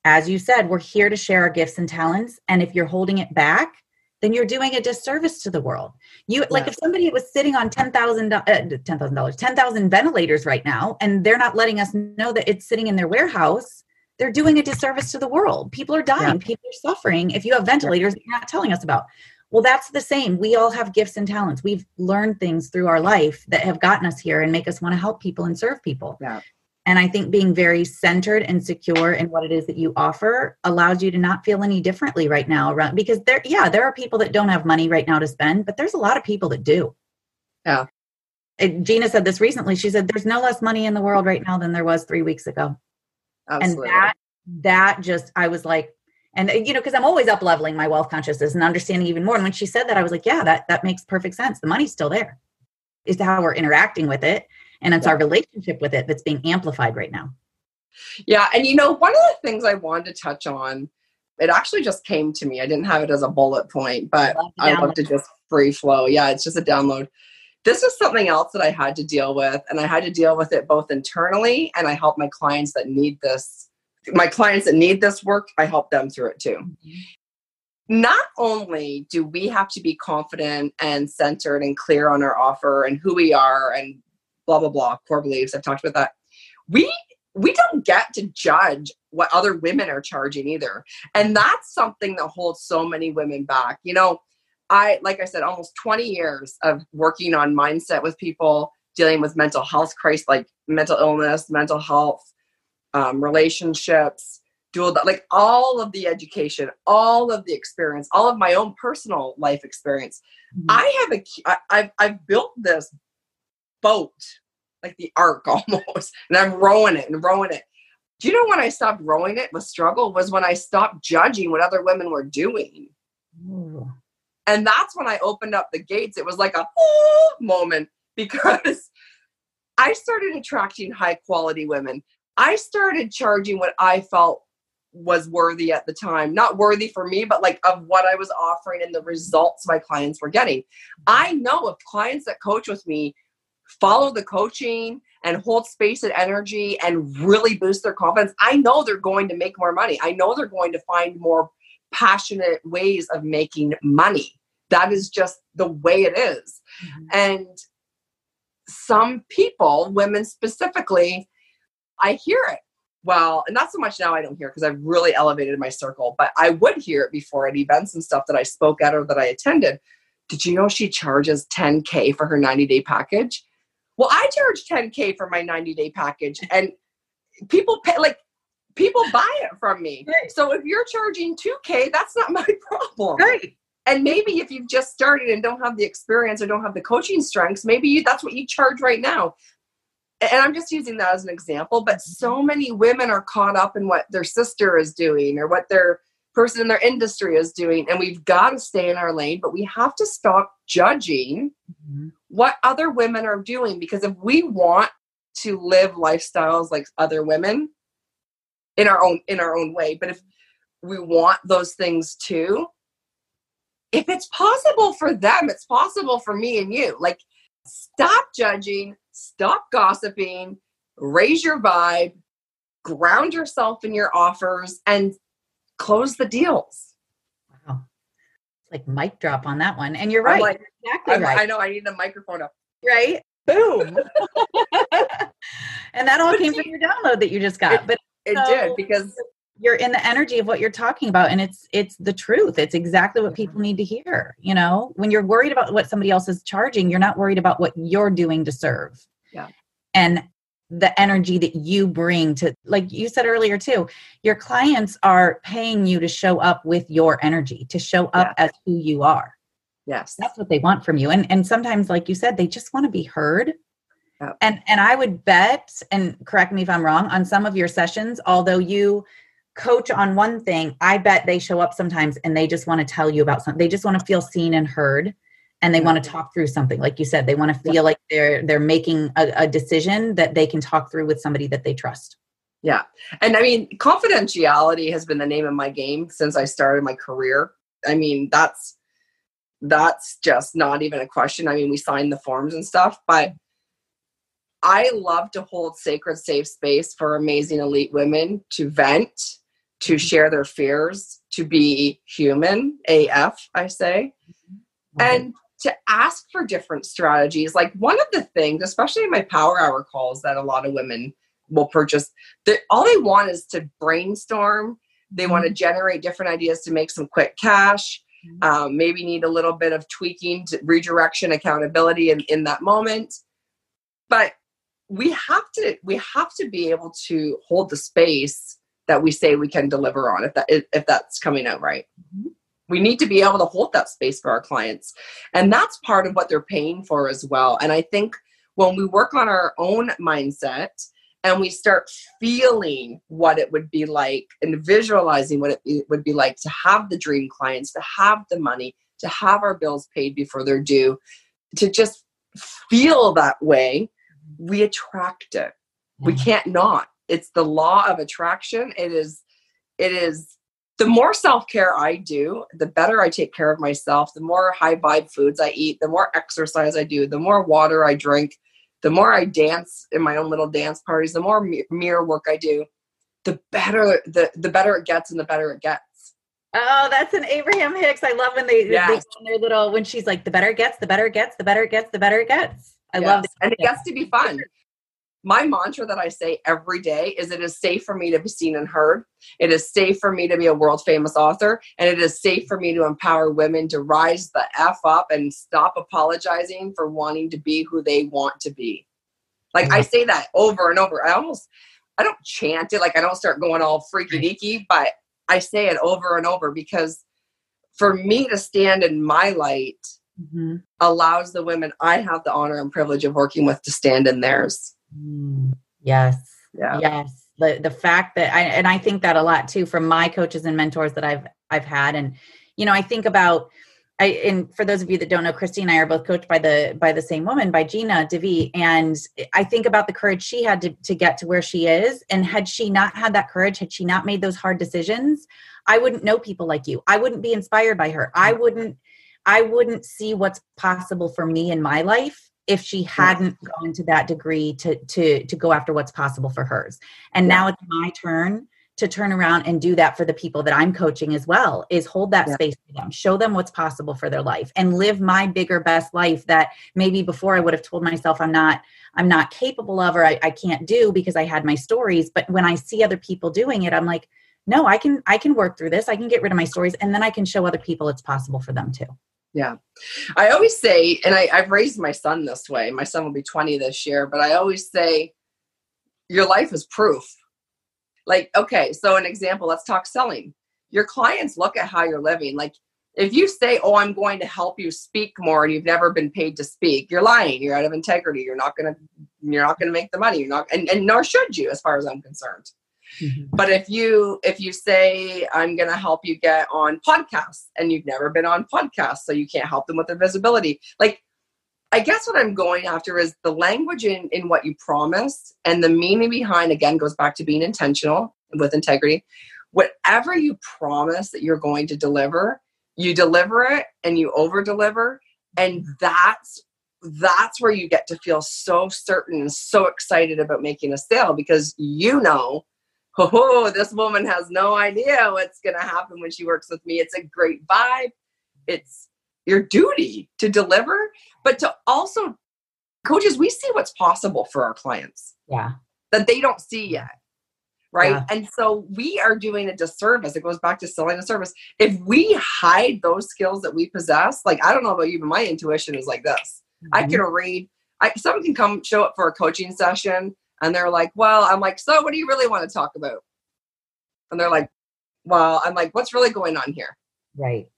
as you said we're here to share our gifts and talents and if you're holding it back then you're doing a disservice to the world you yeah. like if somebody was sitting on $10,000 uh, $10,000 10,000 ventilators right now and they're not letting us know that it's sitting in their warehouse they're doing a disservice to the world people are dying yeah. people are suffering if you have ventilators yeah. you're not telling us about well, that's the same. We all have gifts and talents. We've learned things through our life that have gotten us here and make us want to help people and serve people. Yeah. And I think being very centered and secure in what it is that you offer allows you to not feel any differently right now around because there yeah, there are people that don't have money right now to spend, but there's a lot of people that do. Yeah. It, Gina said this recently. She said there's no less money in the world right now than there was 3 weeks ago. Absolutely. And that that just I was like and uh, you know because i'm always up leveling my wealth consciousness and understanding even more. And when she said that i was like yeah that that makes perfect sense. The money's still there. Is how we're interacting with it. And it's yeah. our relationship with it that's being amplified right now. Yeah and you know one of the things i wanted to touch on it actually just came to me. I didn't have it as a bullet point but i love to just free flow. Yeah it's just a download. This is something else that i had to deal with and i had to deal with it both internally and i help my clients that need this my clients that need this work, I help them through it too. Mm-hmm. Not only do we have to be confident and centered and clear on our offer and who we are and blah blah blah core beliefs. I've talked about that. We we don't get to judge what other women are charging either. And that's something that holds so many women back. You know, I like I said almost 20 years of working on mindset with people dealing with mental health crisis like mental illness, mental health, um, relationships, dual, like all of the education, all of the experience, all of my own personal life experience. Mm-hmm. I have a, I, I've, I've built this boat, like the ark <laughs> almost, and I'm rowing it and rowing it. Do you know when I stopped rowing it with struggle was when I stopped judging what other women were doing. Ooh. And that's when I opened up the gates. It was like a oh moment <laughs> because I started attracting high quality women. I started charging what I felt was worthy at the time. Not worthy for me, but like of what I was offering and the results my clients were getting. I know if clients that coach with me follow the coaching and hold space and energy and really boost their confidence, I know they're going to make more money. I know they're going to find more passionate ways of making money. That is just the way it is. Mm-hmm. And some people, women specifically, I hear it. Well, and not so much now I don't hear because I've really elevated my circle, but I would hear it before at events and stuff that I spoke at or that I attended. Did you know she charges 10K for her 90 day package? Well, I charge 10K for my 90 day package and people pay like people buy it from me. Right. So if you're charging 2K, that's not <laughs> my problem. Right. and maybe if you've just started and don't have the experience or don't have the coaching strengths maybe you, that's what you charge right now and i'm just using that as an example but so many women are caught up in what their sister is doing or what their person in their industry is doing and we've got to stay in our lane but we have to stop judging mm-hmm. what other women are doing because if we want to live lifestyles like other women in our own in our own way but if we want those things too if it's possible for them it's possible for me and you like stop judging stop gossiping. Raise your vibe. Ground yourself in your offers and close the deals. Wow. Like mic drop on that one. And you're right. like, exactly right. i know i need a microphone up. Right? Boom. <laughs> And that all came from your download that you just got. It, but it so, did because you're in the energy of what you're talking about and it's it's the truth. It's exactly what people mm-hmm. need to hear you know? When you're worried about what somebody else is charging you're not worried about what you're doing to serve yeah. and the energy that you bring to like you said earlier too your clients are paying you to show up with your energy to show up yeah. as who you are. Yes. That's what they want from you. And and sometimes like you said they just want to be heard. And and i would bet and correct me if i'm wrong on some of your sessions although you coach on one thing, I bet they show up sometimes and they just want to tell you about something. They just want to feel seen and heard and they want to talk through something like you said they want to feel yeah. like they're they're making a, a, decision that they can talk through with somebody that they trust. Yeah and i mean confidentiality has been the name of my game since i started my career. I mean that's that's just not even a question. I mean we signed the forms and stuff but i love to hold sacred safe space for amazing elite women to vent to share their fears, to be human, AF, I say, mm-hmm. and to ask for different strategies. Like one of the things, especially in my power hour calls that a lot of women will purchase, that all they want is to brainstorm. They want to mm-hmm. generate different ideas to make some quick cash. Um, maybe need a little bit of tweaking, to redirection, accountability in, in that moment. But we have to we have to be able to hold the space that we say we can deliver on if that if that's coming out right mm-hmm. We need to be able to hold that space for our clients. And that's part of what they're paying for as well. And i think when we work on our own mindset and we start feeling what it would be like and visualizing what it would be like to have the dream clients to have the money to have our bills paid before they're due to just feel that way we attract it. We mm. can't not. It's the law of attraction. It is it is the more self-care i do the better i take care of myself the more high vibe foods i eat the more exercise i do the more water i drink the more i dance in my own little dance parties the more mirror work i do the better the the better it gets and the better it gets Oh, that's an Abraham Hicks. I love when they, yes. they their little when she's like, the better it gets, the better it gets, the better it gets, the better it gets. I yes. love it. And it gets to be fun my mantra that I say every day is it is safe for me to be seen and heard. It is safe for me to be a world famous author. And it is safe for me to empower women to rise the F up and stop apologizing for wanting to be who they want to be. Like I say that over and over. I almost, I don't chant it, like I don't start going all freaky deaky, but I say it over and over because for me to stand in my light mm-hmm. allows the women I have the honor and privilege of working with to stand in theirs. Mm, yes. Yeah. Yes. The the fact that I and I think that a lot too from my coaches and mentors that I've I've had and you know I think about I and for those of you that don't know Christy and I are both coached by the by the same woman by Gina DeVee and I think about the courage she had to to get to where she is and had she not had that courage had she not made those hard decisions I wouldn't know people like you I wouldn't be inspired by her I wouldn't I wouldn't see what's possible for me in my life if she hadn't gone to that degree to to to go after what's possible for hers and yeah. now it's my turn to turn around and do that for the people that I'm coaching as well is hold that yeah. space for them, show them what's possible for their life and live my bigger best life that maybe before I would have told myself I'm not I'm not capable of or I, I can't do because I had my stories. But when I see other people doing it, I'm like, no, I can I can work through this. I can get rid of my stories and then I can show other people it's possible for them too. Yeah. I always say, and I, I've raised my son this way, my son will be 20 this year, but I always say, your life is proof. Like, okay, so an example, let's talk selling. Your clients look at how you're living. Like, if you say, "Oh, I'm going to help you speak more," and you've never been paid to speak, you're lying. You're out of integrity. You're not gonna. You're not gonna make the money. You're not, and, and nor should you, as far as I'm concerned. Mm-hmm. But if you if you say I'm going to help you get on podcasts and you've never been on podcasts, so you can't help them with their visibility, like I guess what I'm going after is the language in in what you promised and the meaning behind. Again, goes back to being intentional with integrity. Whatever you promise that you're going to deliver, you deliver it and you over deliver and that's that's where you get to feel so certain and so excited about making a sale because you know oh this woman has no idea what's going to happen when she works with me it's a great vibe it's your duty to deliver but to also coaches we see what's possible for our clients yeah that they don't see yet right? Yeah. And so we are doing a disservice. It goes back to selling a service. If we hide those skills that we possess, like I don't know about you, but my intuition is like this. Mm-hmm. I can read. I someone can come show up for a coaching session, and they're like, "Well," I'm like, "So, what do you really want to talk about?" And they're like, "Well," I'm like, "What's really going on here?" Right.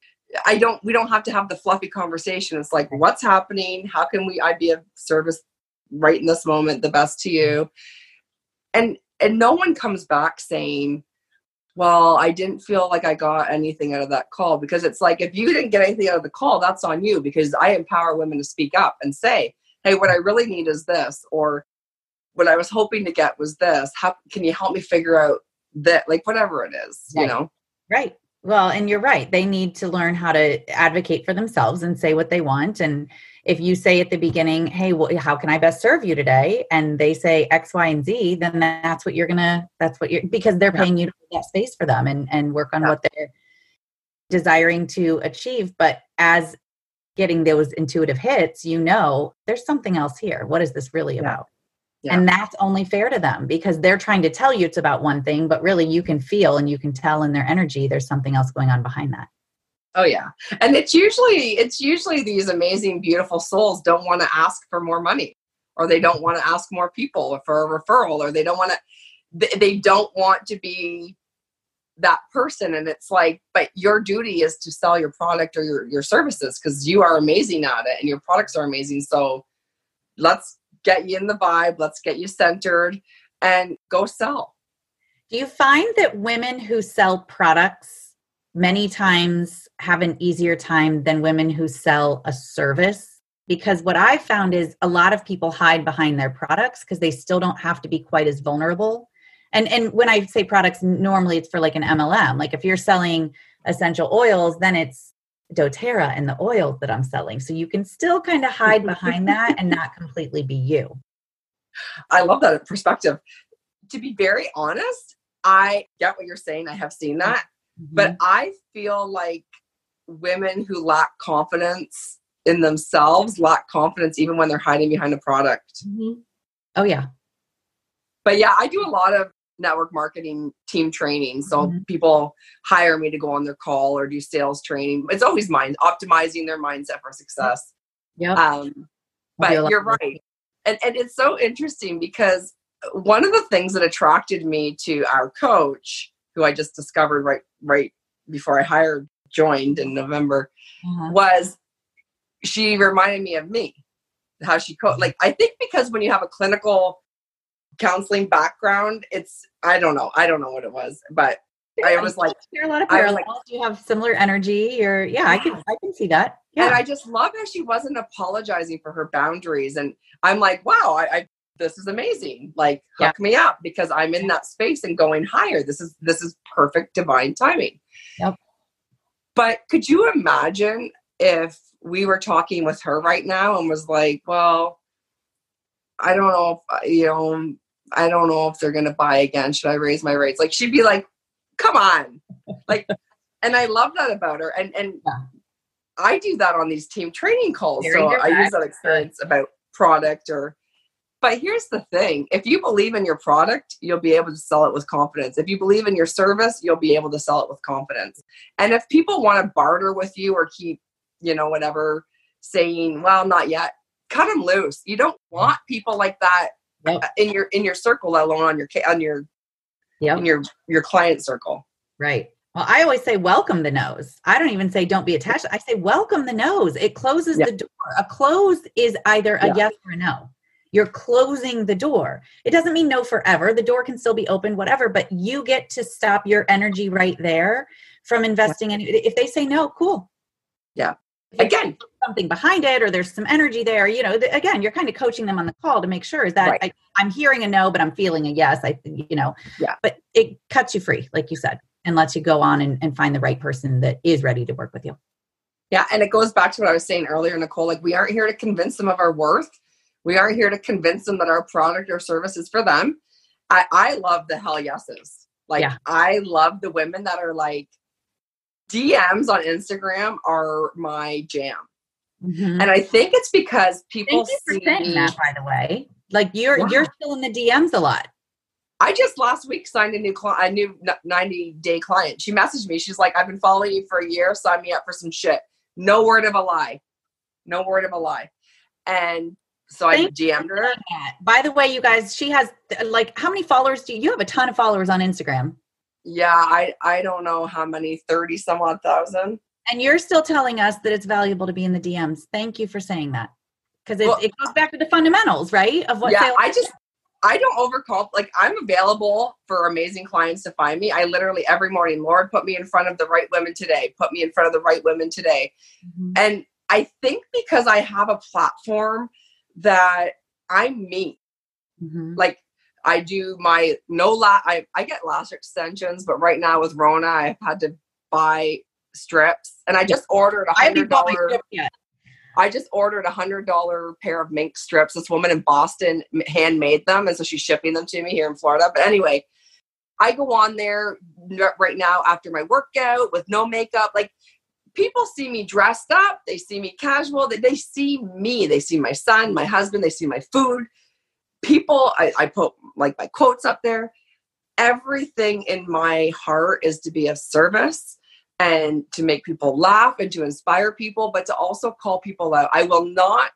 I don't. We don't have to have the fluffy conversation. It's like, what's happening? How can we? I be of service right in this moment, the best to you. And and no one comes back saying well i didn't feel like i got anything out of that call because it's like if you didn't get anything out of the call that's on you because i empower women to speak up and say hey what i really need is this or what i was hoping to get was this how can you help me figure out that like whatever it is right. you know right well and you're right they need to learn how to advocate for themselves and say what they want and if you say at the beginning, hey, well, how can I best serve you today? And they say X, Y, and Z, then that's what you're gonna, that's what you're, because they're paying yeah. you to get space for them and, and work on yeah. what they're desiring to achieve. But as getting those intuitive hits, you know, there's something else here. What is this really yeah. about? Yeah. And that's only fair to them because they're trying to tell you it's about one thing, but really you can feel and you can tell in their energy there's something else going on behind that. Oh yeah. And it's usually it's usually these amazing beautiful souls don't want to ask for more money or they don't want to ask more people for a referral or they don't want to they don't want to be that person and it's like but your duty is to sell your product or your, your services because you are amazing at it and your products are amazing so let's get you in the vibe let's get you centered and go sell. Do you find that women who sell products many times have an easier time than women who sell a service? Because what i found is a lot of people hide behind their products because they still don't have to be quite as vulnerable. And and when i say products normally it's for like an mlm like if you're selling essential oils then it's doterra and the oils that i'm selling so you can still kind of hide <laughs> behind that and not completely be you i love that perspective to be very honest i get what you're saying i have seen that Mm-hmm. But I feel like women who lack confidence in themselves lack confidence even when they're hiding behind a product. Mm-hmm. Oh, yeah. But yeah, I do a lot of network marketing team training. So mm-hmm. people hire me to go on their call or do sales training. It's always mind optimizing their mindset for success. Yeah. Um, but you're right. And, and it's so interesting because one of the things that attracted me to our coach who I just discovered right right before I hired joined in November uh-huh. was she reminded me of me how she co- like I think because when you have a clinical counseling background it's I don't know I don't know what it was but I was like are a lot of parallels. like, you have similar energy. Or yeah I can I can see that. Yeah. and I just love how she wasn't apologizing for her boundaries and I'm like wow I, I this is amazing. Like hook yeah. me up because i'm in that space and going higher. This is this is perfect divine timing. Yep. but could you imagine if we were talking with her right now and was like well i don't know if uh, you know i don't know if they're going to buy again should i raise my rates like she'd be like come on like <laughs> and i love that about her and and yeah. i do that on these team training calls Very so i use that experience about product or but here's the thing if you believe in your product, you'll be able to sell it with confidence. If you believe in your service, you'll be able to sell it with confidence. And if people want to barter with you or keep, you know, whatever, saying, well, not yet, cut them loose. You don't want people like that yep. Uh, in your in your circle, let alone on your on your yep. in your your client circle. Right. Well, I always say welcome the noes. I don't even say don't be attached. I say welcome the noes. It closes Yeah. the door. A close is either a yes or a no. You're closing the door. It doesn't mean no forever. The door can still be open, whatever, but you get to stop your energy right there from investing in if they say no, cool. Yeah. Again, something behind it or there's some energy there you know th- again you're kind of coaching them on the call to make sure is that Right. I, i'm hearing a no but i'm feeling a yes i you know Yeah. but it cuts you free like you said and lets you go on and, and find the right person that is ready to work with you Yeah, and it goes back to what I was saying earlier, Nicole. Like, we aren't here to convince them of our worth. We aren't here to convince them that our product or service is for them. I, I love the hell yeses. Like, Yeah. I love the women that are like, DMs on Instagram are my jam. Mm-hmm. And I think it's because people thank you for see saying that by the way like you're Yeah. you're still in the dms a lot I just last week signed a new cli a new 90 day client. She messaged me. She's like, I've been following you for a year. Sign me up for some shit. No word of a lie. No word of a lie. And so I Thank DM'd her. By the way you guys she has like how many followers do you you have a ton of followers on instagram Yeah, I I don't know how many, 30 some odd thousand. and you're still telling us that it's valuable to be in the dms thank you for saying that because it, Well- it goes back to the fundamentals right of what yeah, sales I just I don't overcall like I'm available for amazing clients to find me. I literally every morning, Lord, put me in front of the right women today. Put me in front of the right women today. Mhm. And I think because I have a platform that I'm me. Mhm. like I do my no la I, I get lash extensions, but right now with Rona, I've had to buy strips, and I just ordered a hundred dollar. I just ordered a hundred dollar pair of mink strips. This woman in Boston handmade them, and so she's shipping them to me here in Florida. But anyway, I go on there right now after my workout with no makeup. Like people see me dressed up, they see me casual, they, they see me. They see my son, my husband, they see my food. People, I, I put like my quotes up there. Everything in my heart is to be of service and to make people laugh and to inspire people, but to also call people out. I will not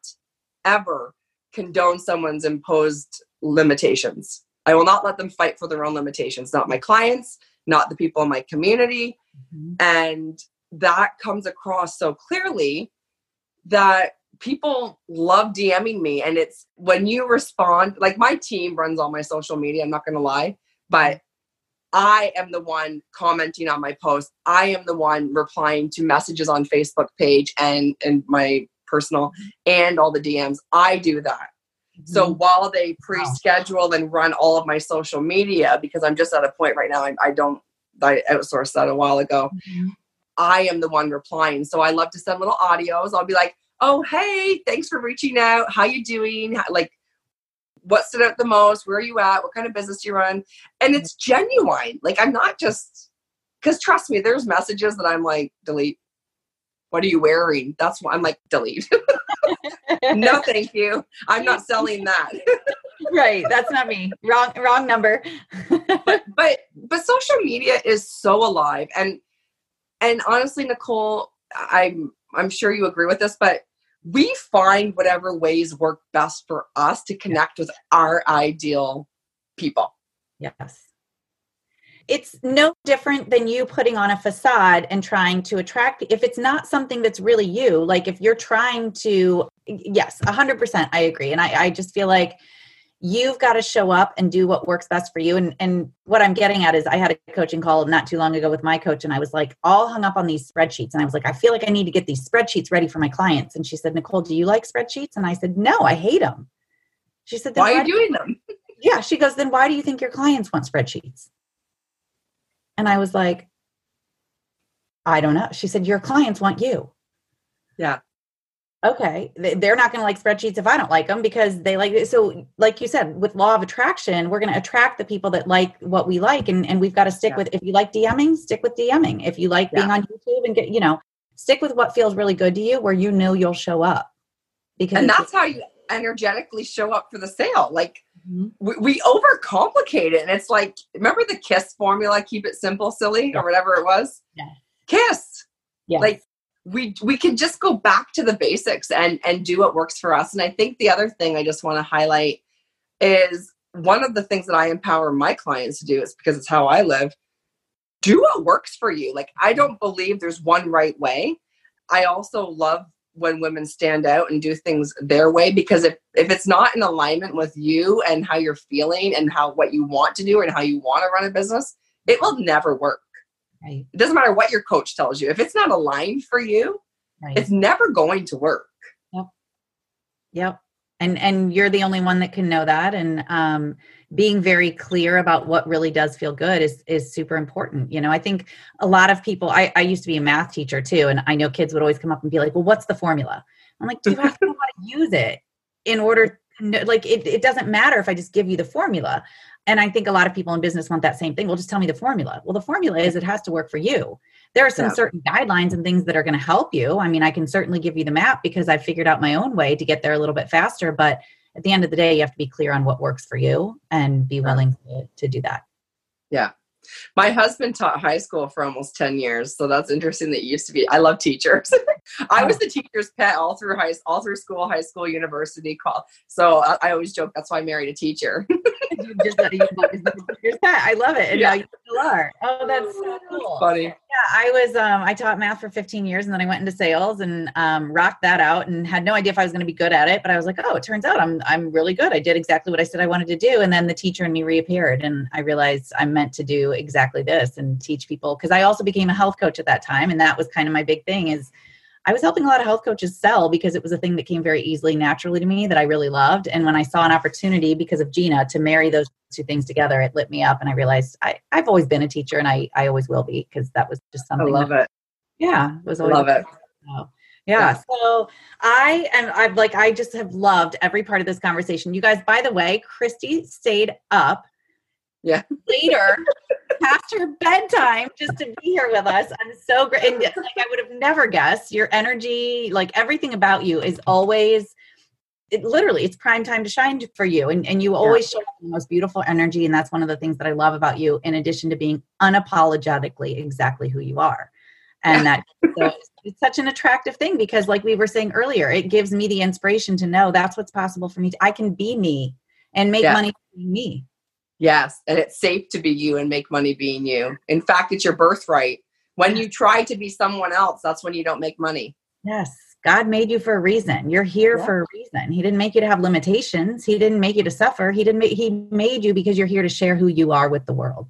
ever condone someone's imposed limitations. I will not let them fight for their own limitations, not my clients, not the people in my community. Mhm. And that comes across so clearly that people love DMing me. And it's when you respond, like my team runs all my social media, I'm not going to lie, but I am the one commenting on my post. I am the one replying to messages on Facebook page and and my personal and all the DMs. I do that. So Mhm. while they pre-schedule and run all of my social media, because I'm just at a point right now, I, I don't, I outsourced that a while ago. Mhm. I am the one replying. So I love to send little audios. I'll be like, "Oh, hey, thanks for reaching out. How you doing? How- Like, what stood out the most? Where are you at? What kind of business do you run?" And mm-hmm. it's genuine. Like, I'm not just because trust me, there's messages that I'm like, delete. What are you wearing? That's why I'm like, delete. <laughs> no, <laughs> thank you. I'm not selling that. <laughs> right. That's not me. Wrong. Wrong number. but but but social media is so alive and and honestly nicole i'm i'm sure you agree with this but we find whatever ways work best for us to connect with our ideal people yes. It's no different than you putting on a facade and trying to attract. If it's not something that's really you, like if you're trying to, yes, 100%, I agree. And I, I just feel like you've got to show up and do what works best for you. And, and what I'm getting at is I had a coaching call not too long ago with my coach, and I was like all hung up on these spreadsheets. And I was like, I feel like I need to get these spreadsheets ready for my clients. And she said, Nicole, do you like spreadsheets? And I said, No, I hate them. She said, then why are you doing them <laughs> yeah she goes then why do you think your clients want spreadsheets and i was like i don't know she said your clients want you Yeah. Okay they're not going to like spreadsheets if i don't like them because they like it. so like you said with law of attraction we're going to attract the people that like what we like and, and we've got to stick Yeah. with if you like dming stick with dming if you like being on youtube and get you know stick with what feels really good to you where you know you'll show up because and that's how you energetically show up for the sale like Mhm. we, we overcomplicate it and it's like remember the kiss formula keep it simple silly Yeah. or whatever it was Yeah. kiss Yes. like we we can just go back to the basics and and do what works for us and i think the other thing i just want to highlight is one of the things that i empower my clients to do is because it's how i live do what works for you. Like, I don't believe there's one right way. I also love when women stand out and do things their way because if, if it's not in alignment with you and how you're feeling and how what you want to do and how you want to run a business, it will never work. Right. It doesn't matter what your coach tells you. If it's not aligned for you, right. it's never going to work. Yep. Yep and and you're the only one that can know that and um, being very clear about what really does feel good is is super important you know i think a lot of people I, I used to be a math teacher too and i know kids would always come up and be like well what's the formula i'm like do you have to know how to <laughs> use it in order to, like it, it doesn't matter if i just give you the formula and i think a lot of people in business want that same thing well just tell me the formula well the formula is it has to work for you there are some yeah. certain guidelines and things that are going to help you. I mean, I can certainly give you the map because I've figured out my own way to get there a little bit faster. But at the end of the day, you have to be clear on what works for you and be willing to, to do that. Yeah. My husband taught high school for almost 10 years. So that's interesting that you used to be. I love teachers. <laughs> I was the teacher's pet all through high all through school, high school, university, call. So I, I always joke that's why I married a teacher. <laughs> you just, I love it. And yeah. now you still are. Oh, that's so cool. Funny. Yeah, I was um I taught math for 15 years and then I went into sales and um rocked that out and had no idea if I was going to be good at it, but I was like, "Oh, it turns out I'm I'm really good. I did exactly what I said I wanted to do." And then the teacher in me reappeared and I realized I'm meant to do exactly this and teach people because I also became a health coach at that time and that was kind of my big thing is I was helping a lot of health coaches sell because it was a thing that came very easily, naturally to me that I really loved. And when I saw an opportunity because of Gina to marry those two things together, it lit me up. And I realized I, I've always been a teacher and I, I always will be because that was just something. I love that, it. Yeah. Was always love it. Oh, yeah. yeah. So I am I've like I just have loved every part of this conversation. You guys, by the way, Christy stayed up yeah later past her bedtime just to be here with us. I'm so great. And like I would have never guessed your energy, like everything about you is always it literally it's prime time to shine for you and, and you always yeah. show the most beautiful energy and that's one of the things that i love about you in addition to being unapologetically exactly who you are and yeah. that <laughs> so it's, such an attractive thing because like we were saying earlier it gives me the inspiration to know that's what's possible for me to, i can be me and make yeah. money being me Yes, and it's safe to be you and make money being you. In fact, it's your birthright. When you try to be someone else, that's when you don't make money. Yes. God made you for a reason. You're here yeah. for a reason. He didn't make you to have limitations. He didn't make you to suffer. He didn't make he made you because you're here to share who you are with the world.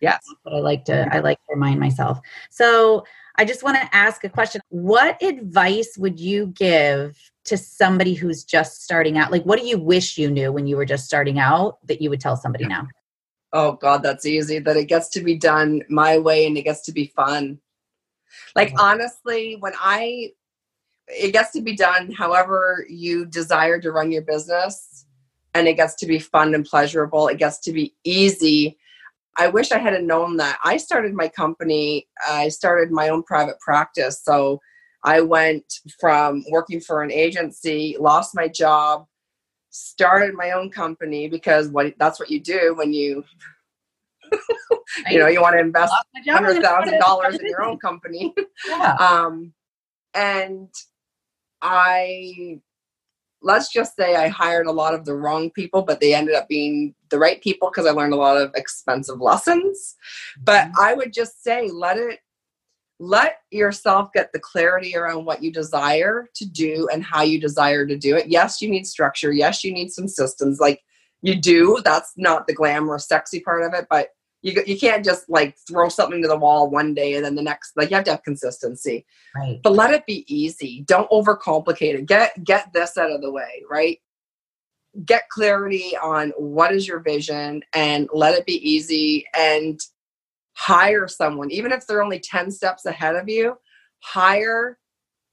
Yes. That's what I like to I like to remind myself. So I just want to ask a question. What advice would you give to somebody who's just starting out? Like, what do you wish you knew when you were just starting out that you would tell somebody now? Oh, God, that's easy. That it gets to be done my way and it gets to be fun. Like, mm-hmm. honestly, when I, it gets to be done however you desire to run your business and it gets to be fun and pleasurable, it gets to be easy I wish I had known that. I started my company, I started my own private practice. So I went from working for an agency, lost my job, started my own company because what that's what you do when you <laughs> you know you want to invest hundred thousand dollars in your own company. <laughs> Yeah. um, and I let's just say I hired a lot of the wrong people, but they ended up being the right people because I learned a lot of expensive lessons. But mm-hmm. I would just say let it let yourself get the clarity around what you desire to do and how you desire to do it. Yes, you need structure. Yes, you need some systems. Like you do. That's not the glamorous, sexy part of it, but you you can't just like throw something to the wall one day and then the next like you have to have consistency right but let it be easy don't overcomplicate it get get this out of the way right get clarity on what is your vision and let it be easy and hire someone even if they're only 10 steps ahead of you hire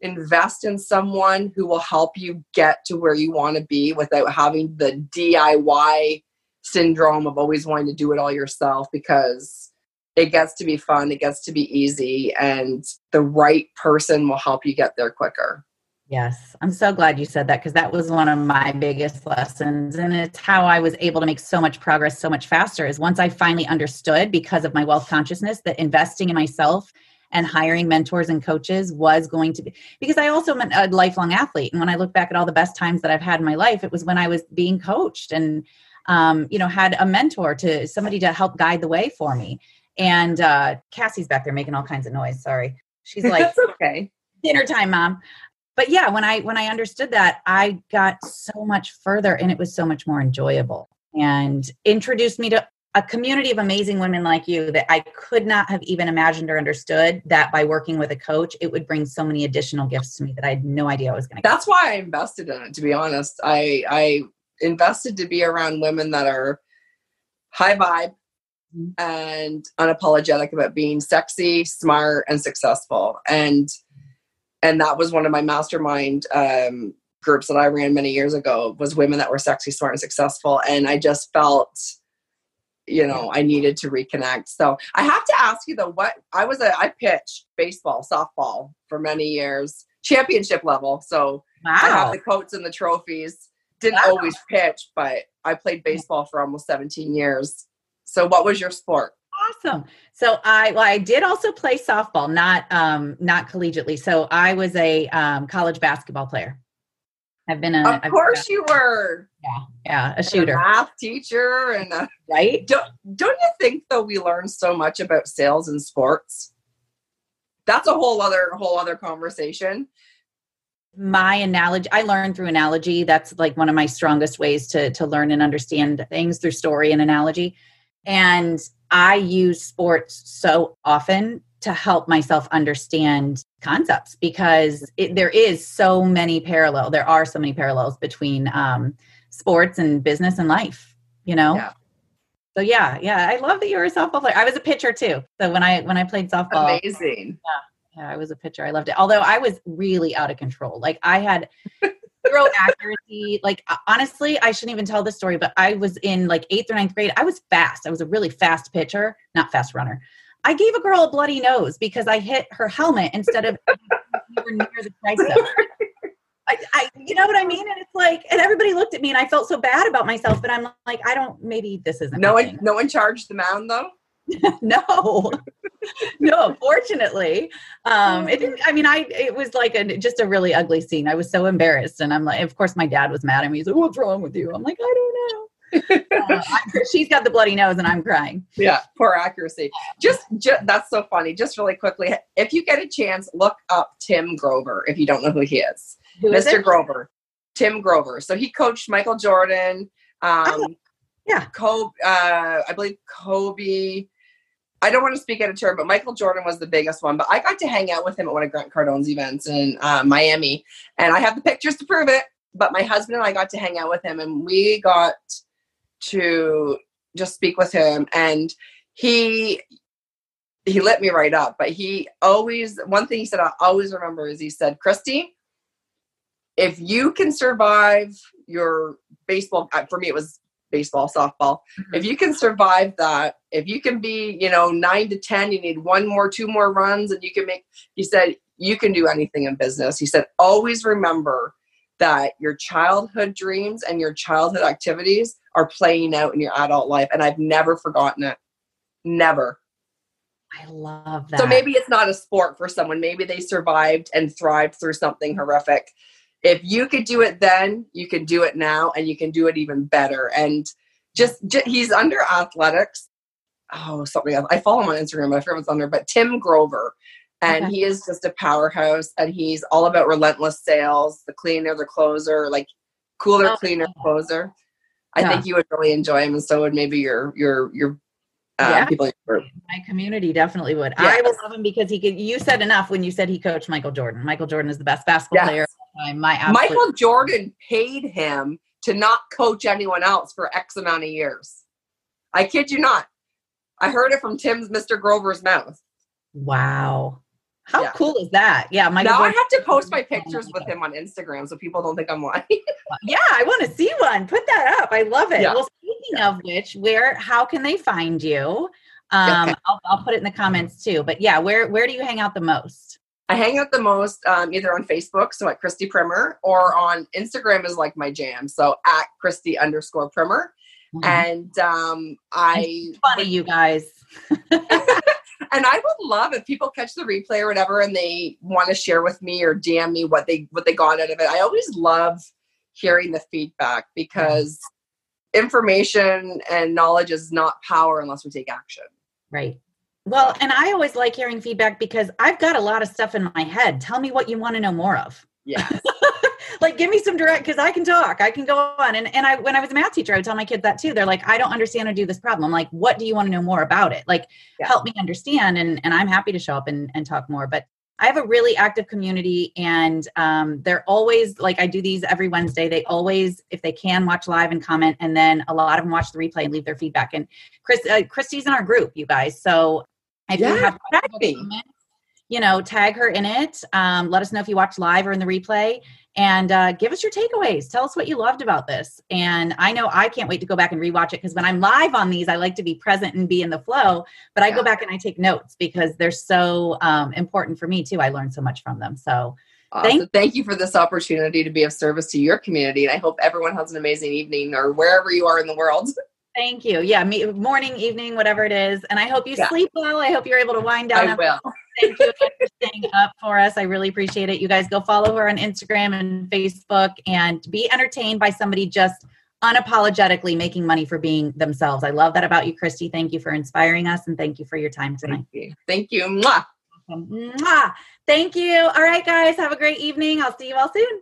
invest in someone who will help you get to where you want to be without having the DIY syndrome of always wanting to do it all yourself because it gets to be fun, it gets to be easy, and the right person will help you get there quicker. Yes, I'm so glad you said that because that was one of my biggest lessons. And it's how I was able to make so much progress so much faster. Is once I finally understood because of my wealth consciousness that investing in myself and hiring mentors and coaches was going to be because I also am a lifelong athlete. And when I look back at all the best times that I've had in my life, it was when I was being coached and um, you know, had a mentor to somebody to help guide the way for me. And uh, Cassie's back there making all kinds of noise. Sorry. She's <laughs> like, okay. dinner time, mom. But yeah, when I when I understood that, I got so much further and it was so much more enjoyable and introduced me to a community of amazing women like you that I could not have even imagined or understood that by working with a coach, it would bring so many additional gifts to me that I had no idea I was going to. That's why I invested in it. To be honest, I I invested to be around women that are high vibe Mhm. and unapologetic about being sexy, smart, and successful. And and that was one of my mastermind um, groups that I ran many years ago. Was women that were sexy, smart, and successful. And I just felt, you know, I needed to reconnect. So I have to ask you though, what I was a I pitched baseball, softball for many years, championship level. So I have the coats and the trophies. Didn't Wow. always pitch, but I played baseball for almost 17 years. So what was your sport? Awesome. So I well, I did also play softball, not um not collegiately. So I was a um, college basketball player. I've been a Of I've been course you were. Yeah. yeah, a A shooter, math teacher and a, right? don't, don't you think though we learn so much about sales and sports? That's a whole other whole other conversation. my analogy i learn through analogy that's like one of my strongest ways to to learn and understand things through story and analogy and i use sports so often to help myself understand concepts because it, there is so many parallel there are so many parallels between um, sports and business and life you know Yeah. so yeah yeah i love that you're a softball player i was a pitcher too so when i when i played softball Amazing. yeah, I was a pitcher. I loved it. Although I was really out of control. Like I had <laughs> zero accuracy. Like honestly, I shouldn't even tell this story, but I was in like eighth or ninth grade. I was fast. I was a really fast pitcher, not fast runner. I gave a girl a bloody nose because I hit her helmet instead of near the tricep. <laughs> I, I, you know what I mean? And it's like, and everybody looked at me, and I felt so bad about myself. But I'm like, I don't. Maybe this isn't. No one thing. no one charged the mound though. <laughs> no no fortunately um it didn't i mean i it was like a just a really ugly scene i was so embarrassed and i'm like of course my dad was mad at me he's like what's wrong with you i'm like i don't know uh, <laughs> she's got the bloody nose and i'm crying Yeah, poor accuracy. Just, ju- that's so funny. Just really quickly, if you get a chance, look up Tim Grover if you don't know who he is. Who is Mr. it? Grover, Tim Grover. So he coached Michael Jordan. Um, Oh, yeah. Kobe, uh, I believe Kobe. I don't want to speak out of turn, but Michael Jordan was the biggest one. But I got to hang out with him at one of Grant Cardone's events in uh, Miami, and I have the pictures to prove it. But my husband and I got to hang out with him, and we got to just speak with him, and he he lit me right up. But he always one thing he said I always remember is he said, "Christy, if you can survive your baseball, uh, for me it was baseball, softball. Mhm. If you can survive that, if you can be, you know, nine to ten, you need one more, two more runs, and you can make." He said, "You can do anything in business." He said, "Always remember." That your childhood dreams and your childhood activities are playing out in your adult life. And I've never forgotten it. Never. i love that So maybe it's not a sport for someone. Maybe they survived and thrived through something horrific. If you could do it then, you can do it now and you can do it even better. And just, ju- he's under athletics. Oh, something else. I follow him on Instagram, I forget what's under, but Tim Grover. And Okay. he is just a powerhouse and he's all about relentless sales, the cleaner, the closer, like cooler, Oh, cleaner, closer. I Yeah. think you would really enjoy him and so would maybe your your your uh, Yeah. people in your group. my community definitely would Yes. i will love him because he could you said enough when you said he coached michael jordan michael jordan is the best basketball Yes. player of my Michael Jordan paid him to not coach anyone else for X amount of years. I kid you not. I heard it from Tim's Mr. Grover's mouth. wow how Yeah. cool is that yeah michael now I have to post my pictures with him on Instagram so people don't think I'm lying. Yeah, I want to see one. Put that up. I love it. Yeah. Well, speaking of which, where how can they find you? Um, Okay. I'll, I'll put it in the comments too. But yeah, where where do you hang out the most? I hang out the most um, either on Facebook, so at Christy Primer, or on Instagram is like my jam. So at Christy underscore Primer. Mhm. And um, I Funny, you guys. <laughs> and I would love if people catch the replay or whatever and they want to share with me or DM me what they what they got out of it. I always love hearing the feedback because information and knowledge is not power unless we take action. Right. Well, and I always like hearing feedback because I've got a lot of stuff in my head. Tell me what you want to know more of. Yeah. <laughs> like give me some direct because I can talk. I can go on. And and I when I was a math teacher, I would tell my kids that too. They're like, I don't understand how to do this problem. I'm like, what do you want to know more about it? Like yeah. help me understand. And and I'm happy to show up and, and talk more. But I have a really active community, and um, they're always like I do these every Wednesday. They always, if they can, watch live and comment, and then a lot of them watch the replay and leave their feedback. And Chris, uh, Christy's in our group, you guys. So if yeah, you have comments, you know, tag her in it. Um, let us know if you watch live or in the replay and uh, give us your takeaways. Tell us what you loved about this. And I know I can't wait to go back and rewatch it because when I'm live on these, I like to be present and be in the flow. But I yeah. go back and I take notes because they're so um, important for me too. I learned so much from them. So awesome. thank, thank you for this opportunity to be of service to your community. And I hope everyone has an amazing evening or wherever you are in the world. <laughs> Thank you. Yeah, me, morning, evening, whatever it is. And I hope you yeah. sleep well. I hope you're able to wind down. I will. Thank you for staying up for us. I really appreciate it. You guys go follow her on Instagram and Facebook and be entertained by somebody just unapologetically making money for being themselves. I love that about you, Christy. Thank you for inspiring us and thank you for your time tonight. Thank you. Thank you. Mwah. Mwah. Thank you. All right, guys. Have a great evening. I'll see you all soon.